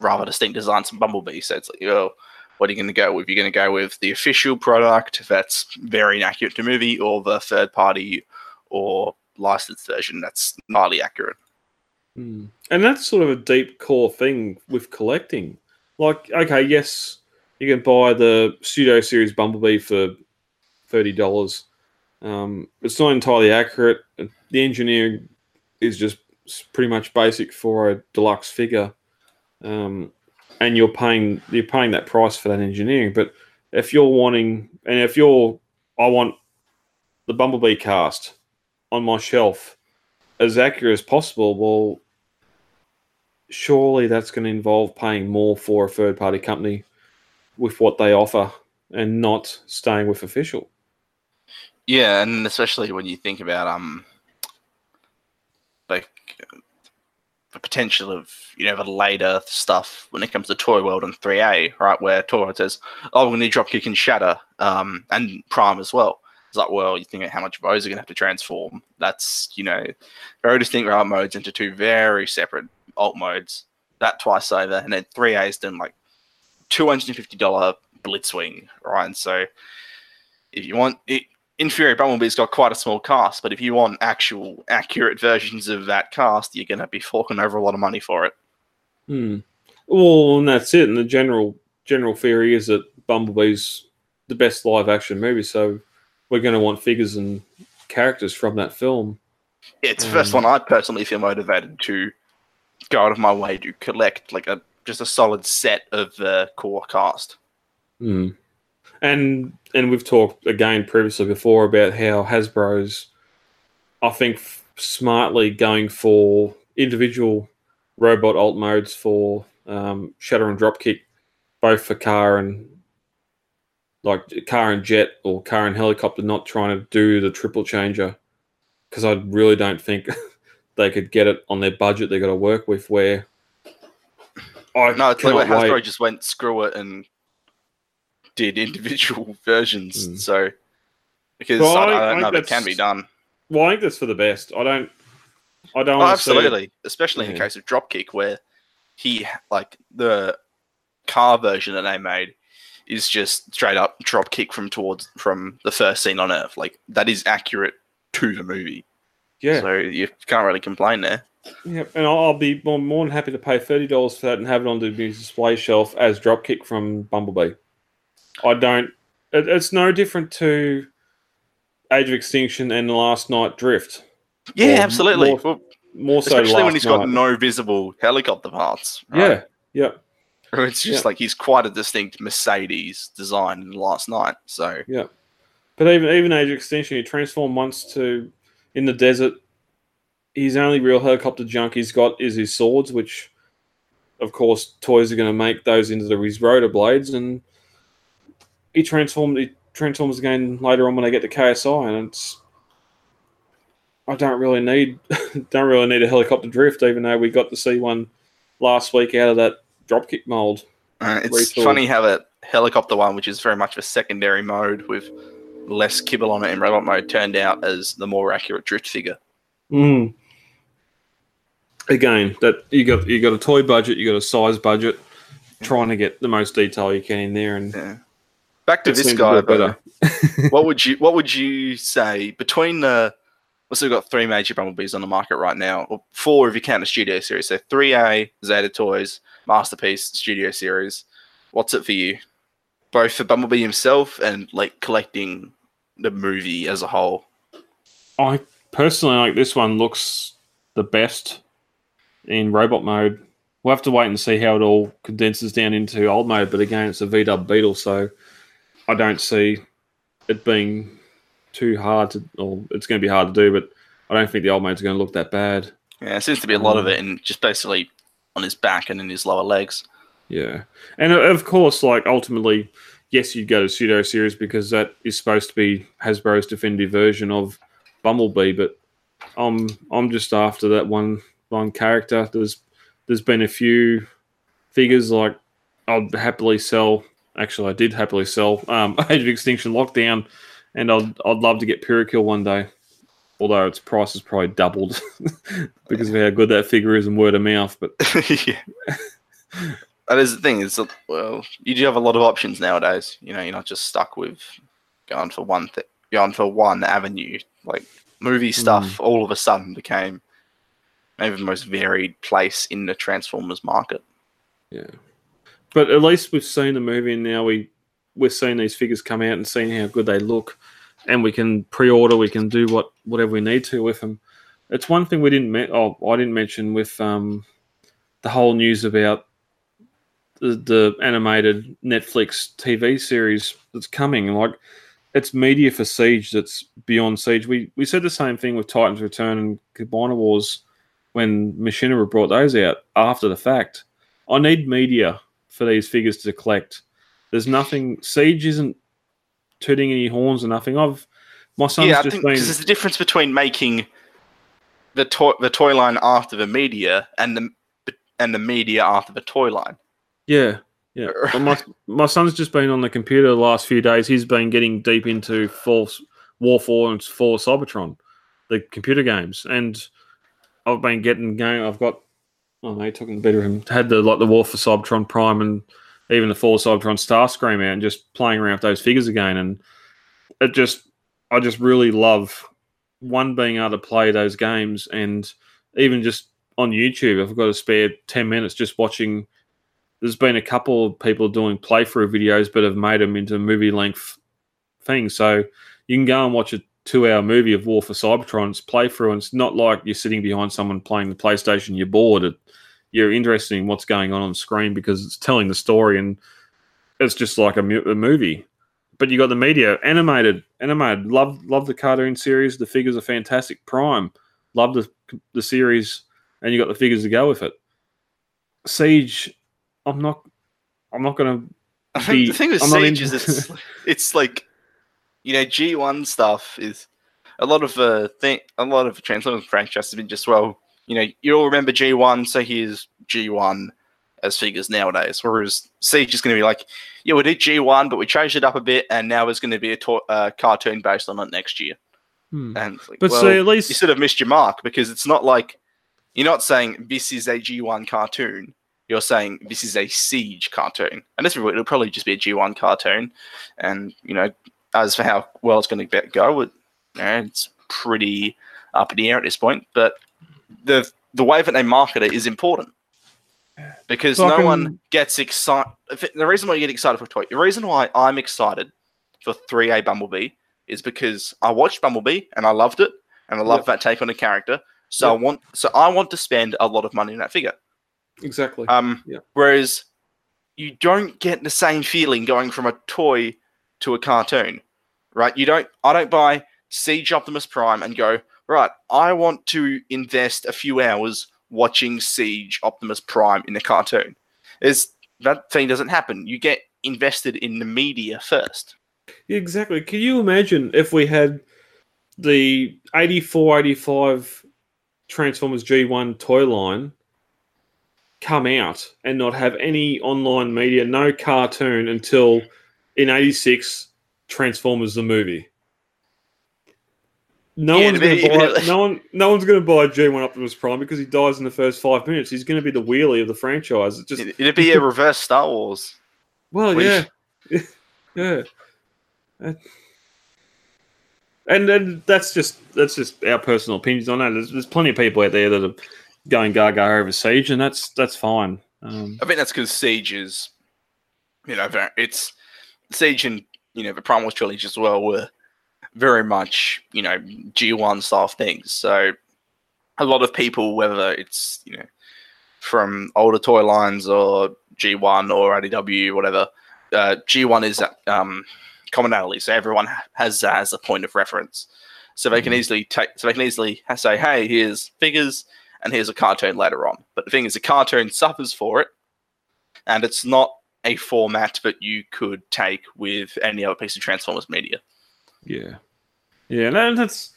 rather distinct designs from Bumblebee. So it's like, oh, what are you going to go with? You're going to go with the official product that's very inaccurate to movie, or the third party or licensed version that's highly accurate. Hmm. And that's sort of a deep core thing with collecting. Like, okay, yes, you can buy the Studio Series Bumblebee for thirty dollars. Um, it's not entirely accurate. The engineering is just pretty much basic for a deluxe figure, um, and you're paying you're paying that price for that engineering. But if you're wanting, and if you're, I want the Bumblebee cast on my shelf as accurate as possible. Well, surely that's going to involve paying more for a third party company with what they offer and not staying with official. Yeah, and especially when you think about um, like the potential of you know the later stuff when it comes to Toy World and 3A, right? Where Toy says, "Oh, we're going to drop kick and shatter," um, and Prime as well. It's like, well, you think how much those are going to have to transform? That's you know, very distinct alt modes into two very separate alt modes. That twice over, and then 3A is done like two hundred and fifty dollar Blitzwing, right? And so if you want, it, Inferior Bumblebee's got quite a small cast, but if you want actual accurate versions of that cast, you're going to be forking over a lot of money for it. Hmm. Well, and that's it. And the general general theory is that Bumblebee's the best live action movie, so we're going to want figures and characters from that film. It's the first Um, one I personally feel motivated to go out of my way to collect, like a just a solid set of the core cast. Hmm. And and we've talked again previously before about how Hasbro's, I think, f- smartly going for individual robot alt modes for um, Shatter and Dropkick, both for car and like car and jet or car and helicopter, not trying to do the triple changer, because I really don't think (laughs) they could get it on their budget they got to work with. Where I No, it's like where Hasbro wait. just went screw it and did individual (laughs) versions. Mm. So because Well, I, I- I don't know it can be done. Well, I think that's for the best. I don't. I don't. Oh, wanna see it- absolutely, especially in the case of Dropkick, where he like the car version that they made is just straight up Dropkick from towards from the first scene on Earth. Like that is accurate to the movie, Yeah. so you can't really complain there. Yep, and I'll, I'll be more, more than happy to pay thirty dollars for that and have it on the display shelf as Dropkick from Bumblebee. I don't. It, it's no different to Age of Extinction and Last Knight Drift. Yeah, Or absolutely. more- Well, More so, especially when he's got no visible helicopter parts. Yeah, yeah, (laughs) it's just Yeah. like he's quite a distinct Mercedes design in Last Knight. So yeah. But even even Age of Extinction, he transformed once to in the desert. His only real helicopter junk he's got is his swords, which, of course, toys are going to make those into the, his rotor blades, and he transformed. He transforms again later on when they get to KSI, and it's. I don't really need, (laughs) don't really need a helicopter drift, even though we got to see one last week out of that dropkick mold. Uh, it's Retool. funny how that helicopter one, which is very much a secondary mode with less kibble on it in robot mode, turned out as the more accurate drift figure. Mm. Again, that you got you got a toy budget, you got a size budget, trying to get the most detail you can in there, and Yeah. Back to it this guy, though. (laughs) what would you what would you say between the? Let's we've got three major bumblebees on the market right now, or four if you count the studio series. So three A Zeta Toys, Masterpiece Studio Series. What's it for you? Both for Bumblebee himself and like collecting the movie as a whole. I personally like this one looks the best in robot mode. We'll have to wait and see how it all condenses down into alt mode, but again, it's a VW Beetle, so I don't see it being too hard to, or it's going to be hard to do, but I don't think the alt mode's going to look that bad. Yeah, it seems to be a lot of it, and just basically on his back and in his lower legs. Yeah, and uh, of course, like ultimately, yes, you'd go to Studio Series because that is supposed to be Hasbro's definitive version of Bumblebee. But I'm I'm just after that one one character. There's there's been a few figures like I'd happily sell. Actually, I did happily sell um, (laughs) Age of Extinction Lockdown, and I'd I'd love to get Pyrokill one day. Although its price has probably doubled (laughs) because of how good that figure is and word of mouth. But (laughs) yeah. That is the thing. Is that, well, you do have a lot of options nowadays. You know, you're not just stuck with going for one thing, going for one avenue. Like movie stuff, all of a sudden became maybe the most varied place in the Transformers market. Yeah, but at least we've seen the movie, and now we we're seeing these figures come out and seeing how good they look, and we can pre-order. We can do what whatever we need to with them. It's one thing we didn't. Me- oh, I didn't mention with um, the whole news about the, the animated Netflix TV series that's coming. Like, it's media for Siege that's beyond Siege. We we said the same thing with Titans Return and Combiner Wars when Machinima brought those out after the fact. I need media for these figures to collect. There's nothing. Siege isn't tooting any horns or nothing. I've my son's yeah, I just think been. there's a difference between making the toy the toy line after the media and the and the media after the toy line. Yeah, yeah. (laughs) But my my son's just been on the computer the last few days. He's been getting deep into False War Four and Fall Cybertron, the computer games, and I've been getting going. I've got oh no, talking the better him had the like the War for Cybertron Prime and even the Fall Cybertron Starscream out and just playing around with those figures again. And it just I just really love one being able to play those games and even just on YouTube, if I've got a spare ten minutes just watching. There's been a couple of people doing playthrough videos, but have made them into movie length things. So you can go and watch a two-hour movie of War for Cybertron's playthrough, and it's not like you're sitting behind someone playing the PlayStation. You're bored. It, you're interested in what's going on on screen because it's telling the story, and it's just like a, mu- a movie. But you got the media animated, animated. Love, love the cartoon series. The figures are fantastic. Prime, love the the series, and you got the figures to go with it. Siege, I'm not, I'm not gonna. I think the thing with I'm Siege is it's (laughs) it's like you know G one stuff is a lot of uh thing a lot of Transformers franchise has been just well you know you all remember G one so here's G one as figures nowadays whereas Siege is going to be like yeah we did G one but we changed it up a bit and now it's going to be a to- uh, cartoon based on it next year Hmm. and like, But well, see, at least you sort of missed your mark because it's not like you're not saying this is a G1 cartoon. You're saying this is a Siege cartoon, and this it'll probably just be a G1 cartoon. And you know, as for how well it's going to go, it, you know, it's pretty up in the air at this point. But the the way that they market it is important because no one gets excited. The reason why you get excited for a toy, the reason why I'm excited for 3A Bumblebee is because I watched Bumblebee and I loved it, and I love Yep. that take on a character. So I want, so I want to spend a lot of money on that figure. exactly. Um, Yep. whereas you don't get the same feeling going from a toy to a cartoon, right? You don't. I don't buy Siege Optimus Prime and go right. I want to invest a few hours watching Siege Optimus Prime in a cartoon. Is that thing doesn't happen? You get invested in the media first. Exactly. Can you imagine if we had the 84 85 Transformers G1 toy line come out and not have any online media, no cartoon until in 86 Transformers the movie? No Yeah, one's going to buy no one no one's going to buy G1 Optimus Prime because he dies in the first 5 minutes. He's going to be the wheelie of the franchise. It just It- It'd be a (laughs) reverse Star Wars. well, We- yeah, (laughs) yeah, Uh, and then that's just that's just our personal opinions on that. There's, there's plenty of people out there that are going gaga over Siege, and that's that's fine. Um, I think that's because Siege is, you know, it's Siege and you know the Primal trilogy as well were very much you know G1 style things. So a lot of people, whether it's you know from older toy lines or G1 or IDW, whatever, uh, G1 is um, commonality. So everyone ha- has that as a point of reference. So they can easily take. So they can easily say, "Hey, here's figures." and here's a cartoon later on. But the thing is, the cartoon suffers for it, and it's not a format that you could take with any other piece of Transformers media. yeah, yeah, no, that's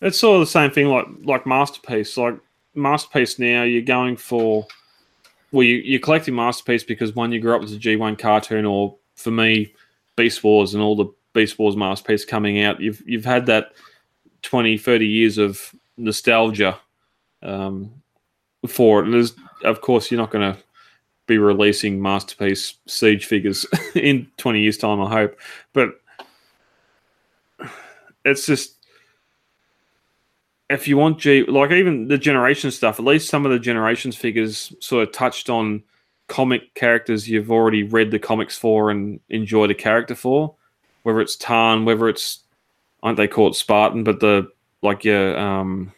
it's sort of the same thing like like Masterpiece. Like Masterpiece now, you're going for well, you, you're collecting Masterpiece because one, you grew up with a G1 cartoon, or for me, Beast Wars and all the Beast Wars Masterpiece coming out. You've you've had that 20, 30 years of nostalgia um, for it. And there's, of course, you're not going to be releasing Masterpiece Siege figures (laughs) in 20 years' time, I hope. But it's just. If you want G, like even the generation stuff, at least some of the generations figures sort of touched on comic characters you've already read the comics for and enjoyed a character for, whether it's Tarn, whether it's aren't they called Spartan, but the like your um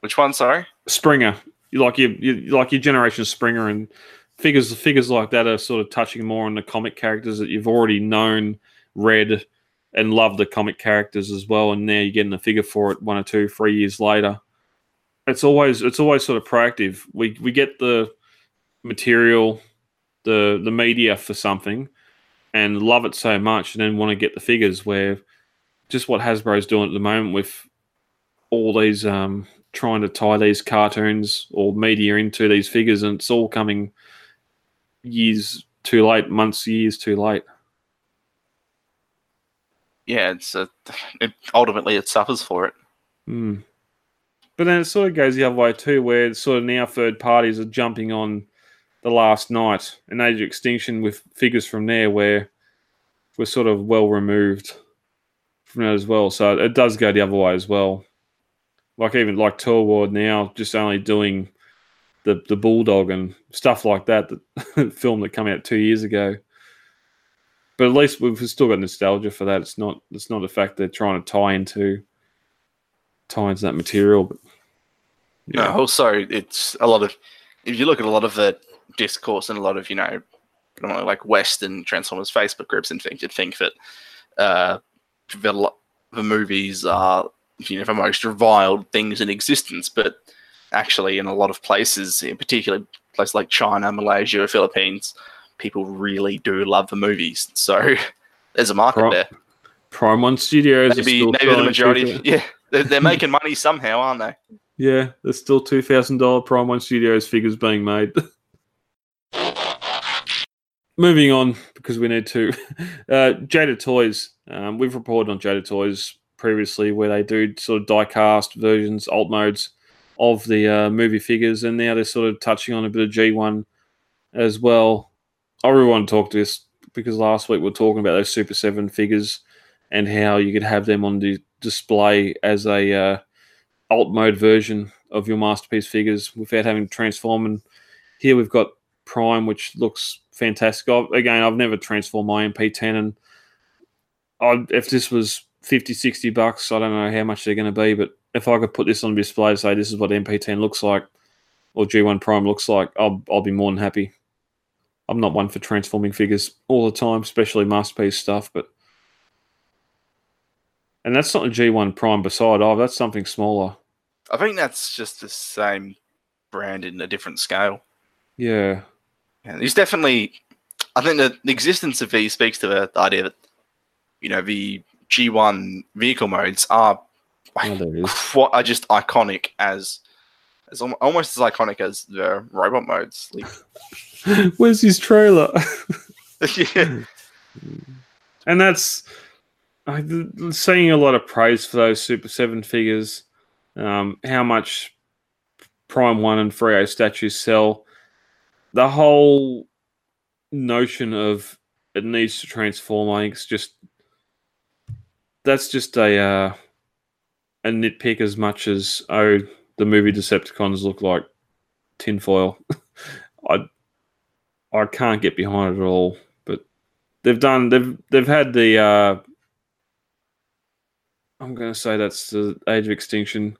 Which one? Sorry. Springer, like your, you like your generation Springer and figures figures like that are sort of touching more on the comic characters that you've already known, read, and loved the comic characters as well. And now you're getting a figure for it one or two, three years later. It's always it's always sort of proactive. We we get the material, the the media for something, and love it so much, and then want to get the figures. Where just what Hasbro's doing at the moment with all these um, trying to tie these cartoons or media into these figures, and it's all coming years too late, months, years too late. Yeah, it's a, it, ultimately it suffers for it. Mm. But then it sort of goes the other way too, where sort of now third parties are jumping on the Last Knight and Age of Extinction with figures from there where we're sort of well removed from that as well. So it does go the other way as well. Like even like Toy World now, just only doing the the bulldog and stuff like that. The (laughs) film that came out two years ago. But at least we've still got nostalgia for that. It's not it's not the fact they're trying to tie into tie into that material. But No, also it's a lot of if you look at a lot of the discourse and a lot of you know like Western Transformers Facebook groups and things, you'd think that uh, the, the movies are you know the most reviled things in existence, but actually in a lot of places, in particular places like China, Malaysia, Philippines, people really do love the movies. So (laughs) there's a market Right. there. Prime One Studios. Maybe maybe the majority. Yeah, they're, they're (laughs) making money somehow, aren't they? Yeah, there's still two thousand dollar Prime One Studios figures being made. (laughs) Moving on because we need to. Uh, Jada Toys. Um, we've reported on Jada Toys previously, where they do sort of die-cast versions, alt modes of the uh, movie figures, and now they're sort of touching on a bit of G1 as well. I really want to talk to this because last week we are talking about those Super Seven figures and how you could have them on the display as a uh, alt mode version of your masterpiece figures without having to transform. And here we've got Prime, which looks fantastic. I've, again, I've never transformed my MP10, and I, if this was 50, 60 bucks, I don't know how much they're going to be, but if I could put this on display, say this is what MP10 looks like, or G1 Prime looks like, I'll, I'll be more than happy. I'm not one for transforming figures all the time, especially masterpiece stuff, but and that's not a G1 Prime beside. Oh, that's something smaller. I think that's just the same brand in a different scale. Yeah, Yeah, there's definitely, I think that the existence of these speaks to the idea that, you know, the G1 vehicle modes are oh, are just iconic as, as almost as iconic as the robot modes. Like, (laughs) Where's his trailer? (laughs) yeah. and that's I seeing a lot of praise for those Super Seven figures. Um, how much Prime One and Frio statues sell. The whole notion of it needs to transform, I think, is just that's just a uh, a nitpick as much as oh the movie Decepticons look like tinfoil. (laughs) I I can't get behind it at all. But they've done they've they've had the uh, I'm going to say that's the Age of Extinction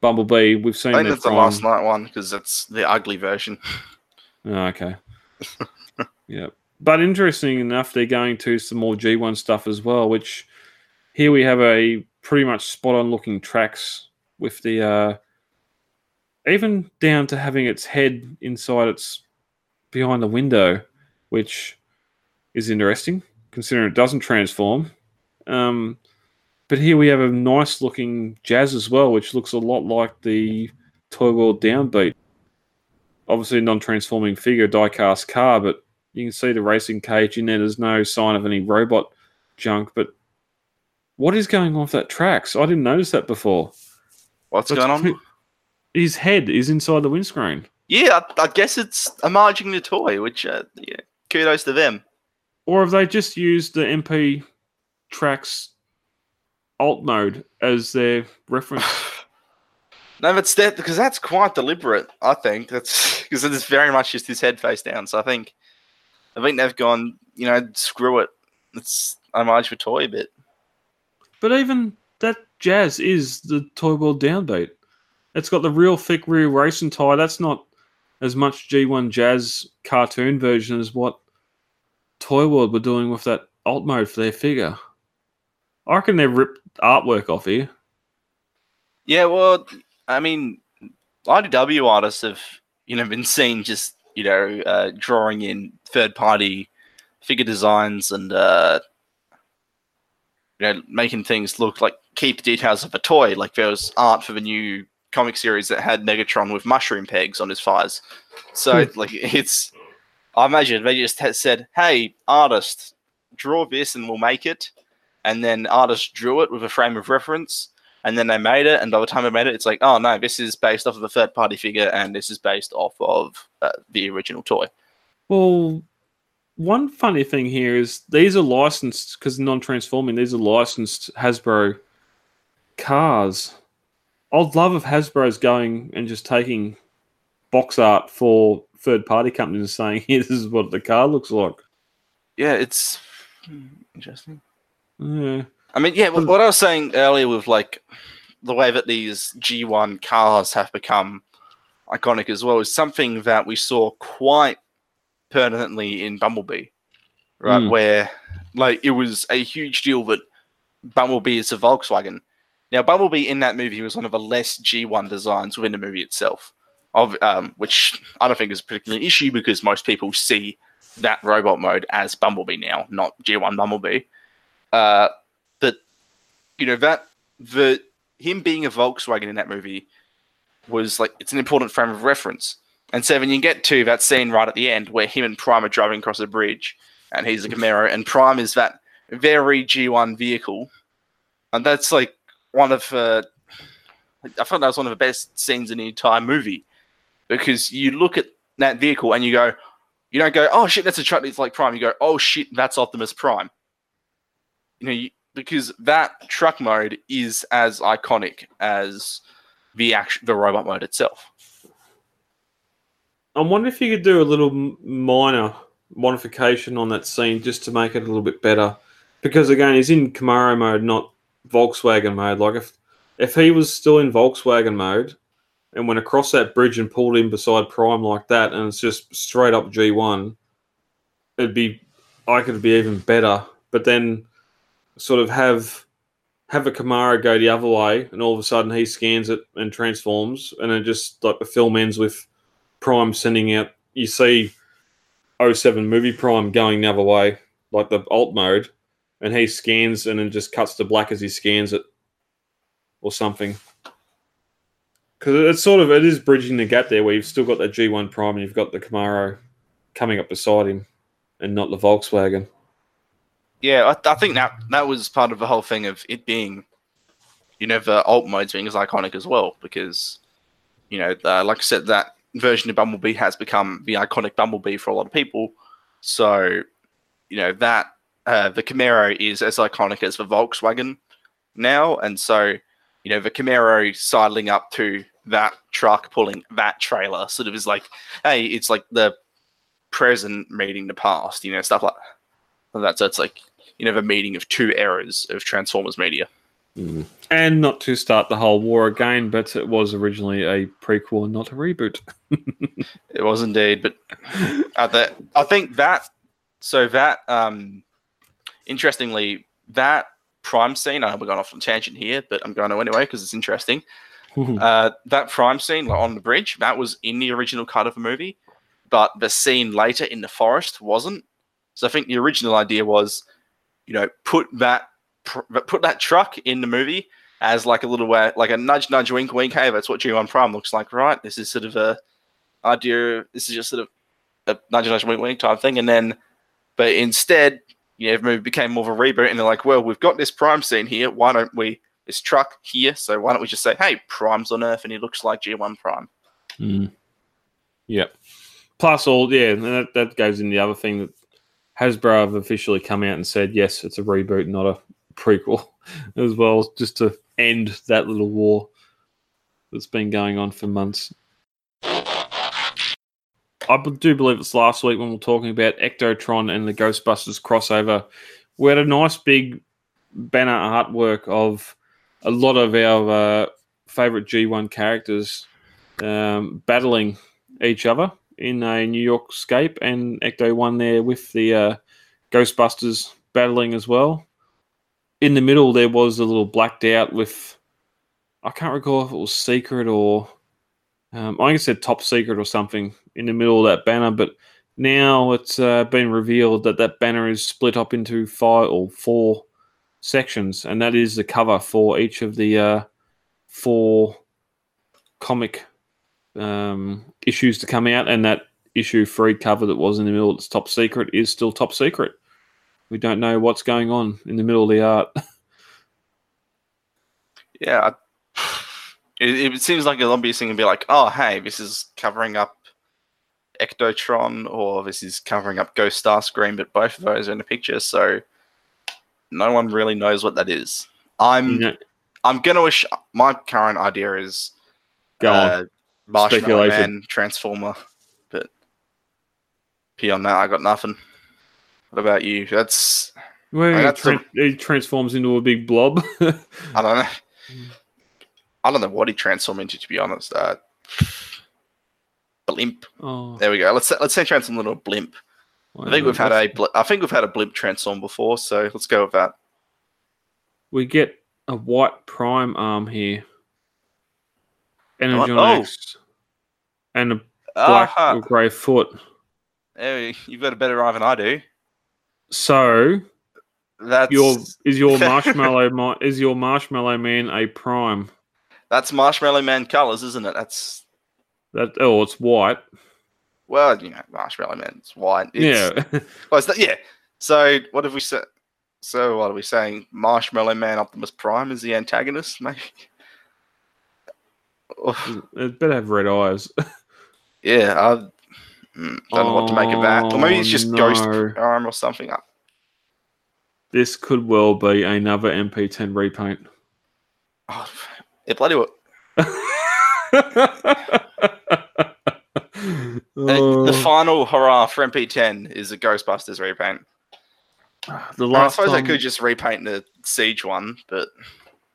Bumblebee. We've seen I think that that's the Last Knight one because that's the ugly version. Oh, (laughs) okay. (laughs) yeah. But interesting enough, they're going to some more G1 stuff as well, which here we have a pretty much spot on looking tracks with the uh even down to having its head inside its behind the window, which is interesting considering it doesn't transform. Um but here we have a nice looking jazz as well, which looks a lot like the Toy World Downbeat obviously a non-transforming figure, die-cast car, but you can see the racing cage in there. There's no sign of any robot junk. But what is going on with that tracks? I didn't notice that before. What's That's going on? His head is inside the windscreen. Yeah, I, I guess it's homaging the toy, which uh, yeah, kudos to them. Or have they just used the MP tracks alt mode as their reference? (sighs) No, that's that because that's quite deliberate. I think that's (laughs) because it's very much just his head face down. So I think, I think they've gone, you know, screw it. It's homage for toy bit. But even that jazz is the Toy World downbeat. It's got the real thick rear racing tire. That's not as much G1 Jazz cartoon version as what Toy World were doing with that alt mode for their figure. I reckon they've ripped artwork off here. Yeah, well, I mean, IDW artists have, you know, been seen just, you know, uh, drawing in third party figure designs and, uh, you know, making things look like keep the details of a toy. Like there was art for the new comic series that had Megatron with mushroom pegs on his thighs. So, like, it's, I imagine they just said, hey, artist, draw this and we'll make it. And then artist drew it with a frame of reference and then they made it, and by the time they made it, it's like, oh no, this is based off of a third party figure, and this is based off of uh, the original toy. Well, one funny thing here is these are licensed because non-transforming. These are licensed Hasbro cars. I'd love if Hasbro's going and just taking box art for third-party companies and saying, (laughs) "Here, this is what the car looks like." Yeah, it's hmm, interesting. Yeah. I mean, yeah, what what I was saying earlier with like the way that these G1 cars have become iconic as well is something that we saw quite permanently in Bumblebee, right? Mm. Where like it was a huge deal that Bumblebee is a Volkswagen. Now, Bumblebee in that movie was one of the less G1 designs within the movie itself, of um, which I don't think is a particular issue because most people see that robot mode as Bumblebee now, not G1 Bumblebee. Uh, but you know that the him being a Volkswagen in that movie was like it's an important frame of reference. And seven, you get to that scene right at the end where him and Prime are driving across a bridge, and he's a Camaro, and Prime is that very G1 vehicle, and that's like one of uh, I thought that was one of the best scenes in the entire movie because you look at that vehicle and you go, you don't go, oh shit, that's a truck. It's like Prime. You go, oh shit, that's Optimus Prime. You know, you, because that truck mode is as iconic as the action, the robot mode itself. I wonder if you could do a little minor modification on that scene just to make it a little bit better. Because again, he's in Camaro mode, not Volkswagen mode. Like if if he was still in Volkswagen mode and went across that bridge and pulled in beside Prime like that, and it's just straight up G1, it'd be I could be even better. But then sort of have have a Camaro go the other way, and all of a sudden he scans it and transforms, and then just like the film ends with Prime sending out. You see 07 movie Prime going the other way, like the alt mode, and he scans and then just cuts to black as he scans it, or something. Because it's sort of it is bridging the gap there, where you've still got that G1 Prime and you've got the Camaro coming up beside him, and not the Volkswagen. Yeah, I, I think that that was part of the whole thing of it being, you know, the alt modes being as iconic as well because, you know, the, like I said, that version of Bumblebee has become the iconic Bumblebee for a lot of people. So, you know, that uh, the Camaro is as iconic as the Volkswagen now, and so, you know, the Camaro sidling up to that truck pulling that trailer sort of is like, hey, it's like the present meeting the past, you know, stuff like that. So it's like you know the meeting of two eras of Transformers media. And not to start the whole war again, but it was originally a prequel and not a reboot. (laughs) It was indeed, but uh, the, I think that so that um, interestingly that prime scene. I know we're going off on tangent here, but I'm going to anyway because it's interesting. (laughs) Uh, that prime scene like, on the bridge that was in the original cut of the movie, but the scene later in the forest wasn't. So I think the original idea was, you know, put that pr- put that truck in the movie as like a little way, like a nudge, nudge, wink, wink. Hey, that's what G1 Prime looks like, right? This is sort of a idea. This is just sort of a nudge, nudge, wink, wink type thing. And then, but instead, you know, the movie became more of a reboot, and they're like, well, we've got this Prime scene here. Why don't we? This truck here, so why don't we just say, hey, Prime's on Earth, and he looks like G1 Prime. Mm. Yep. Plus, all yeah, that, that goes in the other thing that Hasbro have officially come out and said yes, it's a reboot, not a prequel, (laughs) as well, just to end that little war that's been going on for months. I do believe it's last week when we were talking about Ectotron and the Ghostbusters crossover. We had a nice big banner artwork of a lot of our uh, favorite G1 characters um, battling each other in a New York scape, and Ecto-1 there with the uh, Ghostbusters battling as well. In the middle, there was a little blacked out with I can't recall if it was secret or um, I think it said top secret or something in the middle of that banner, but now it's uh, been revealed that that banner is split up into five or four sections, and that is the cover for each of the uh, four comic um, issues to come out, and that issue free cover that was in the middle that's top secret is still top secret. We don't know what's going on in the middle of the art. (laughs) Yeah, it, it seems like an obvious thing to be like, oh, hey, this is covering up Ectotron or this is covering up Ghost Starscream, but both of those are in the picture, so no one really knows what that is. I'm know, I'm gonna wish my current idea is go on. uh, Marshmallow Speculation. Man Transformer, but beyond that, I got nothing. What about you? That's Where I he, got some- tran- he transforms into a big blob. (laughs) I don't know. I don't know what he transformed into, to be honest. Uh, blimp. oh, There we go. Let's say, let's say transform into a blimp. I think we've had a bl- I think we've had a blimp transform before, so let's go with that. We get a white prime arm here. Energon Oh. X. And a black Ah, or grey foot. there, you've got a better eye than I do. So That's your is your (laughs) marshmallow is your marshmallow man a prime? that's Marshmallow Man colors, isn't it? That's That oh, it's white. well, you know, Marshmallow Man's white. It's, yeah. Oh, is that, yeah. So what have we said? So what are we saying? Marshmallow Man Optimus Prime is the antagonist, maybe? It better have red eyes. (laughs) yeah, I mm, don't know what to make of that. Or maybe it's Oh, just Ghost. Arm or something. Uh, This could well be another MP10 repaint. Oh, (laughs) it bloody well. Uh, Oh, The final hurrah for MP10 is a Ghostbusters repaint. the last I suppose time, they could just repaint the Siege one, but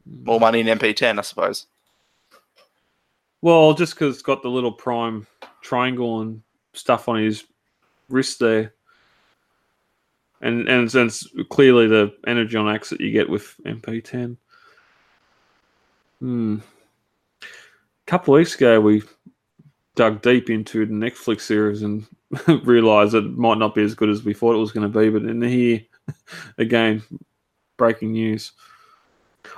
more money in MP10, I suppose. Well, just because it's got the little prime triangle and stuff on his wrist there. And and it's, it's clearly the Energon axe that you get with MP10. Hmm. A couple of weeks ago, we dug deep into the Netflix series and (laughs) realised it might not be as good as we thought it was going to be. But in here, (laughs) again, breaking news.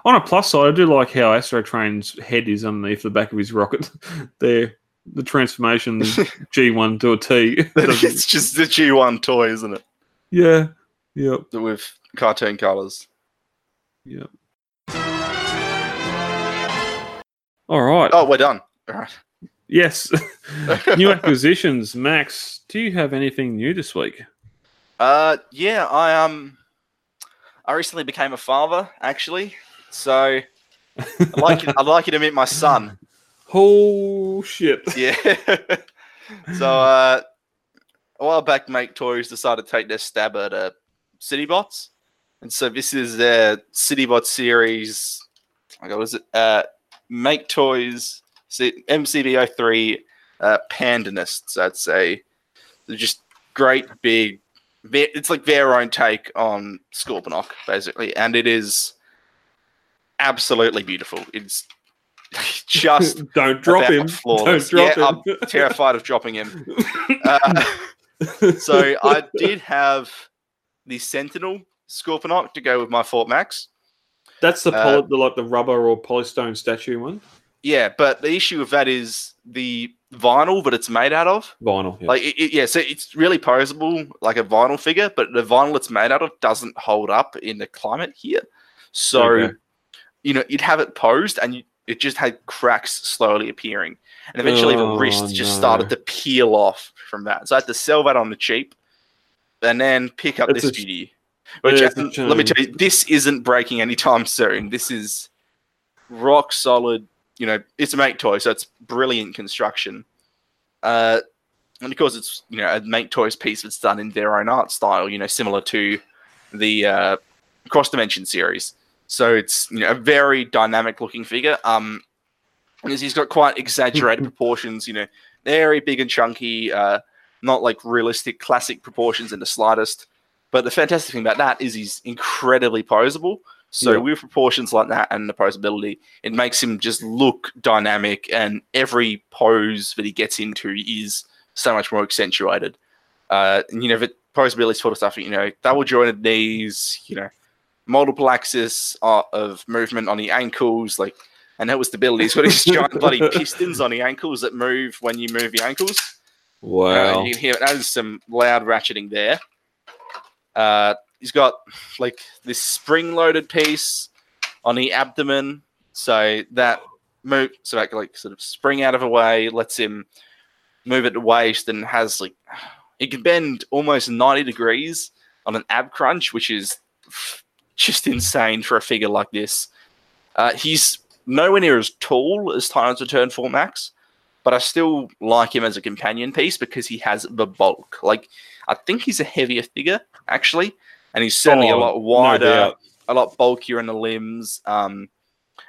On a plus side, I do like how Astrotrain's head is underneath the back of his rocket. (laughs) there, the transformation (laughs) G1 to a T. (laughs) it's just the G1 toy, isn't it? yeah, yep, With cartoon colors. yep. All right. Oh, we're done. All right. Yes. (laughs) new acquisitions. Max, do you have anything new this week? Uh, yeah, I um, I recently became a father, actually. So I'd like you, I'd like you to meet my son. Oh shit! (laughs) Yeah. (laughs) so uh, a while back, Make Toys decided to take their stab at uh, CityBots, and so this is their CityBot series. I what is it? Uh, Make Toys C- MCB03 uh, Pandanist. So that's a they're just great big. It's like their own take on Scorponok, basically, and it is absolutely beautiful. It's (laughs) just (laughs) Don't drop him. flawless. Don't drop Yeah, him. I'm terrified of dropping him. Uh, (laughs) so I did have the Sentinel Scorponok to go with my Fort Max. That's the, uh, the like the rubber or polystone statue one. Yeah, but the issue with that is the vinyl that it's made out of. Vinyl. Yeah. Like, it, it- yeah, so it's really posable like a vinyl figure, but the vinyl it's made out of doesn't hold up in the climate here. So, Okay. you know, you'd have it posed and you, it just had cracks slowly appearing. And eventually Oh, the wrist just no. started to peel off from that. So I had to sell that on the cheap and then pick up It's this a beauty. Which, Yeah, it's let me tell you, this isn't breaking anytime (laughs) soon. This is rock solid. You know, it's a make toy, so it's brilliant construction. Uh, and because it's you know a make toys piece that's done in their own art style, you know, similar to the uh, cross dimension series. So it's you know a very dynamic looking figure. Um, and he's got quite exaggerated (laughs) proportions. You know, very big and chunky. Uh, not like realistic classic proportions in the slightest. But the fantastic thing about that is he's incredibly posable. So Yeah. with proportions like that and the posability, it makes him just look dynamic, and every pose that he gets into is so much more accentuated. Uh, and you know, the posability sort of stuff. You know, double jointed knees. You know, multiple axis uh, of movement on the ankles, like, and that was stability. He's got these giant bloody (laughs) pistons on the ankles that move when you move the ankles. Uh, wow. you can hear that is some loud ratcheting there. Uh, he's got like this spring-loaded piece on the abdomen, so that move, so that like sort of spring out of a way lets him, move at the waist, and has like he can bend almost ninety degrees on an ab crunch, which is just insane for a figure like this. Uh, he's nowhere near as tall as Titans Return Fort Max, but I still like him as a companion piece because he has the bulk. Like, I think he's a heavier figure, actually, and he's certainly a Oh, lot wider, doubt. a lot bulkier in the limbs. Um,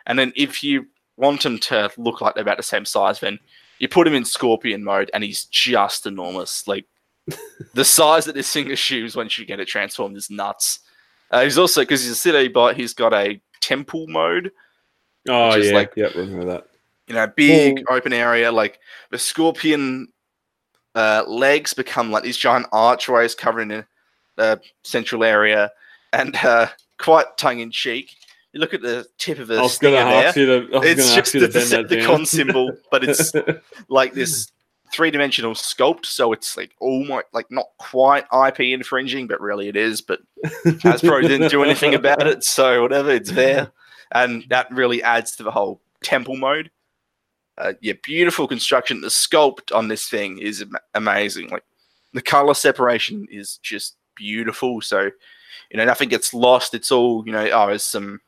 and then if you want him to look like they're about the same size, then you put him in Scorpion mode, and he's just enormous. Like, (laughs) the size that this thing assumes once you get it transformed is nuts. Uh, he's also because he's a city bot. He's got a temple mode. Oh Which yeah, like- yeah, remember that. You know, big open area. Like the scorpion uh, legs become like these giant archways covering the uh, central area, and uh, quite tongue in cheek. You look at the tip of I the was going to stinger ask you to. It's just ask you the to bend Decepticon symbol, but it's (laughs) like this three dimensional sculpt, so it's like almost like not quite IP infringing, but really it is. But Hasbro didn't do anything about it, so whatever, it's there, and that really adds to the whole temple mode. Uh, yeah, beautiful construction. The sculpt on this thing is am- amazing. Like the color separation is just beautiful. So you know nothing gets lost. It's all you know. Oh, there's some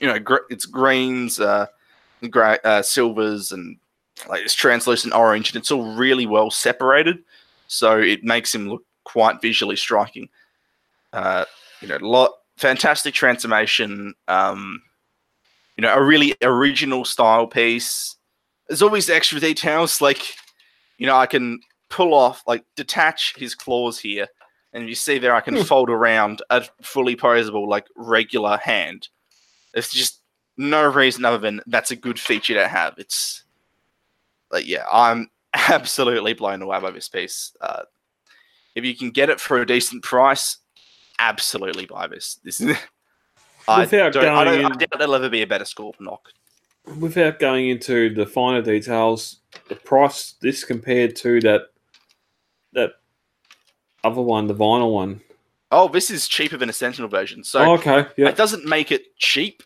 you know gr- it's greens, uh, gray, uh, silvers, and like it's translucent orange, and it's all really well separated. So it makes him look quite visually striking. Uh, you know, lot fantastic transformation. Um, you know, a really original style piece. There's always extra details, like you know, I can pull off, like detach his claws here, and you see there, I can Hmm. fold around a fully posable, like regular hand. It's just no reason other than that's a good feature to have. It's like, yeah, I'm (laughs) absolutely blown away by this piece. Uh, if you can get it for a decent price, absolutely buy this. This is. (laughs) I Without don't, I, going don't, I doubt there'll ever be a better Scorponok. Without going into the finer details, the price this compared to that that other one, the vinyl one. Oh, this is cheaper than a Sentinel version. So oh, okay, yeah, it doesn't make it cheap.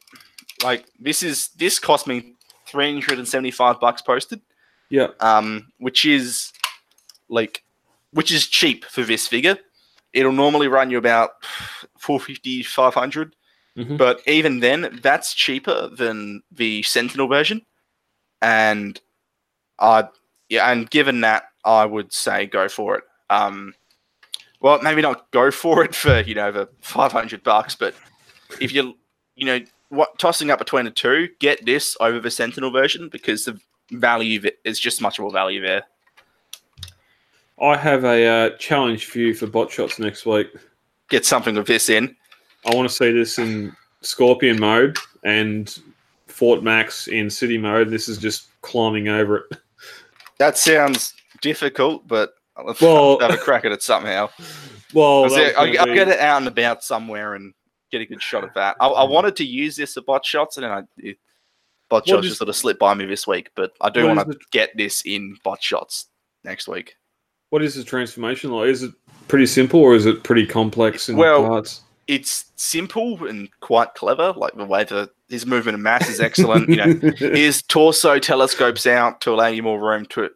Like this is this cost me three hundred and seventy five bucks posted. Yeah. um, which is like which is cheap for this figure. It'll normally run you about 450 500 Mhm. but even then that's cheaper than the sentinel version and uh yeah and given that i would say go for it um well maybe not go for it for you know the 500 bucks but if you you know what tossing up between the two get this over the sentinel version because the value is just much more value there. I have a uh, challenge for you for bot shots next week. Get something of this in. I want to see this in Scorpion mode and Fort Max in City mode. This is just climbing over it. That sounds difficult, but I'll Well- have a crack at it somehow. (laughs) Well, I'll, I'll, I'll be- get it out and about somewhere and get a good shot of that. I, I wanted to use this for bot shots, and then I it, bot shots is- just sort of slipped by me this week. But I do want to the- get this in bot shots next week. What is the transformation like? Is it pretty simple or is it pretty complex in Well, parts? It's simple and quite clever, like the way that his movement and mass is excellent. you know, (laughs) his torso telescopes out to allow you more room to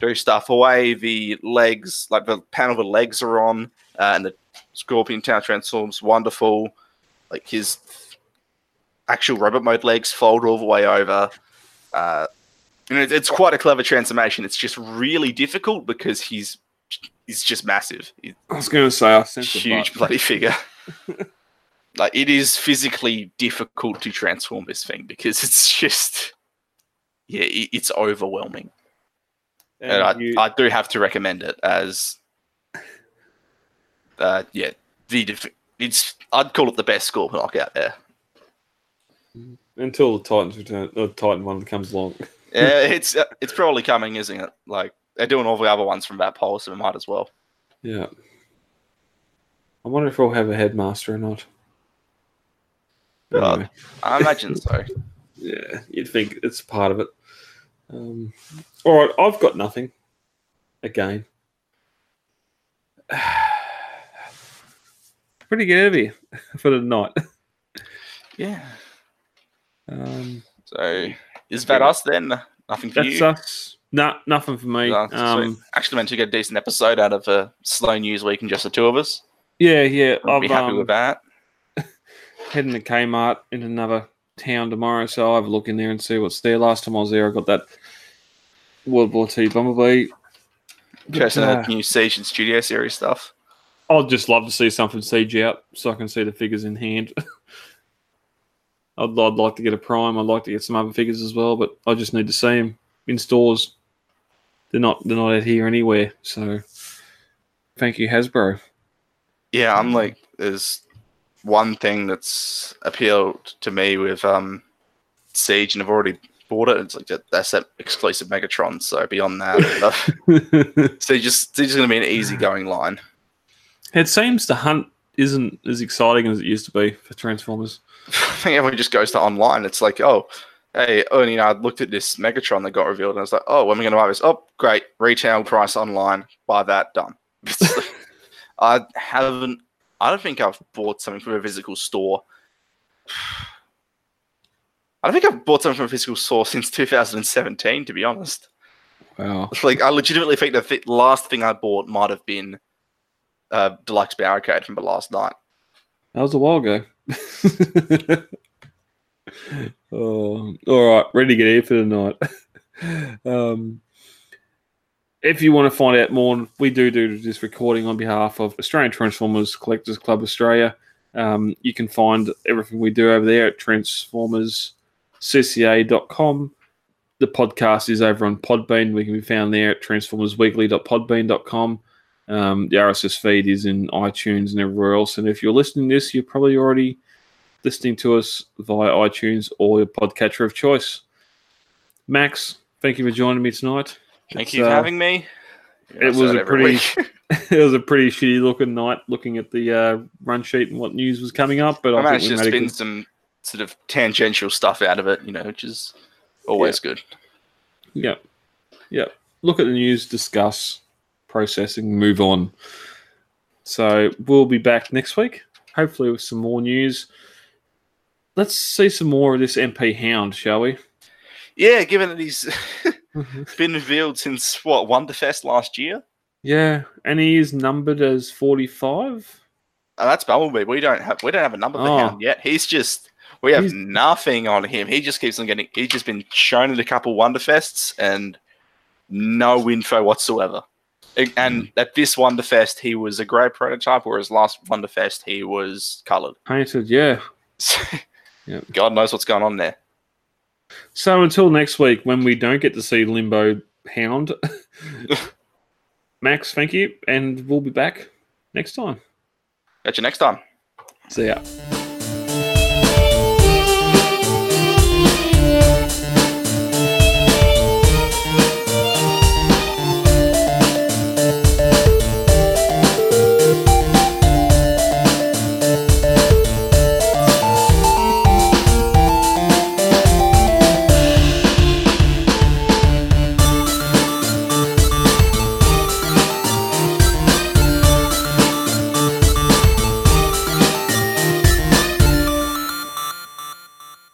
do stuff away. The legs, like the panel the legs are on, uh, and the scorpion tail transforms wonderful. Like his actual robot mode legs fold all the way over. Uh, and it, it's quite a clever transformation. It's just really difficult because he's he's just massive. He's I was going to say I sense huge bloody figure. (laughs) like it is physically difficult to transform this thing because it's (laughs) just yeah, it, it's overwhelming. And, And I, you- I do have to recommend it as uh yeah, the def- it's I'd call it the best Scorponok out there. Until the Titans return, the Titan one comes along. (laughs) Yeah, it's uh, it's probably coming, isn't it? Like they're doing all the other ones from that poll, so we might as well. Yeah. I wonder if we'll have a headmaster or not. Uh, I imagine so. (laughs) yeah, you'd think it's part of it. Um, all right, I've got nothing. Again. (sighs) Pretty good heavy (laughs) for the night. Yeah. Um, So is that us then? Nothing for that's you. us. Nah, nothing for me. No, um, Actually, meant to get a decent episode out of a slow news week and just the two of us. yeah, yeah. I'll be happy um, with that. (laughs) heading to Kmart in another town tomorrow, so I'll have a look in there and see what's there. Last time I was there, I got that World War II Bumblebee. Chasing uh, new Siege and Studio Series stuff. I'd just love to see something siege out so I can see the figures in hand. (laughs) I'd, I'd like to get a prime. I'd like to get some other figures as well, but I just need to see them in stores. They're not. They're not out here anywhere. So, thank you, Hasbro. Yeah, I'm like, there's one thing that's appealed to me with um Siege, and I've already bought it. It's like that, that's that exclusive Megatron. So beyond that, so (laughs) just (laughs) Siege is going to be an easygoing line. it seems the hunt isn't as exciting as it used to be for Transformers. (laughs) I think everyone just goes to online. It's like, oh, hey, oh, you know, I looked at this Megatron that got revealed, and I was like, oh, when am I going to buy this? Oh, great, retail price online. Buy that, done. (laughs) I haven't. I don't think I've bought something from a physical store. (sighs) I don't think I've bought something from a physical store since 2017, to be honest. Wow. Like, I legitimately think the th- last thing I bought might have been uh, Deluxe Barricade from the Last Knight. That was a while ago. Oh, all right, ready to get here for the night. um, if you want to find out more, we do do this recording on behalf of Australian Transformers Collectors Club Australia. Um, you can find everything we do over there at transformerscca.com. The podcast is over on Podbean. We can be found there at transformersweekly.podbean.com. Um, the RSS feed is in iTunes and everywhere else. And if you're listening to this, you're probably already listening to us via iTunes or your podcatcher of choice. Max, thank you for joining me tonight. Thank It's, you for uh, having me. it was a pretty- (laughs) (laughs) it was a pretty shitty looking night looking at the uh, run sheet and what news was coming up. But I I, managed to we made a spin good, some sort of tangential stuff out of it, you know, which is always good. yeah, yeah. Look at the news, discuss, processing, move on. So we'll be back next week, hopefully with some more news. Let's see some more of this MP Hound, shall we? Yeah, given that he's (laughs) (laughs) been revealed since what Wonderfest last year, Yeah, and he is numbered as forty-five. and that's Bumblebee. We don't have we don't have a number for Oh. him yet. He's just we have He's- nothing on him. He just keeps on getting. He's just been shown at a couple Wonderfests and no info whatsoever. And- Hmm. At this Wonderfest, he was a grey prototype, whereas last Wonderfest he was coloured. Painted, yeah. (laughs) Yep. God knows what's going on there. So until next week, when we don't get to see Limbo Hound, (laughs) (laughs) Max, thank you, and we'll be back next time. Catch you next time. See ya.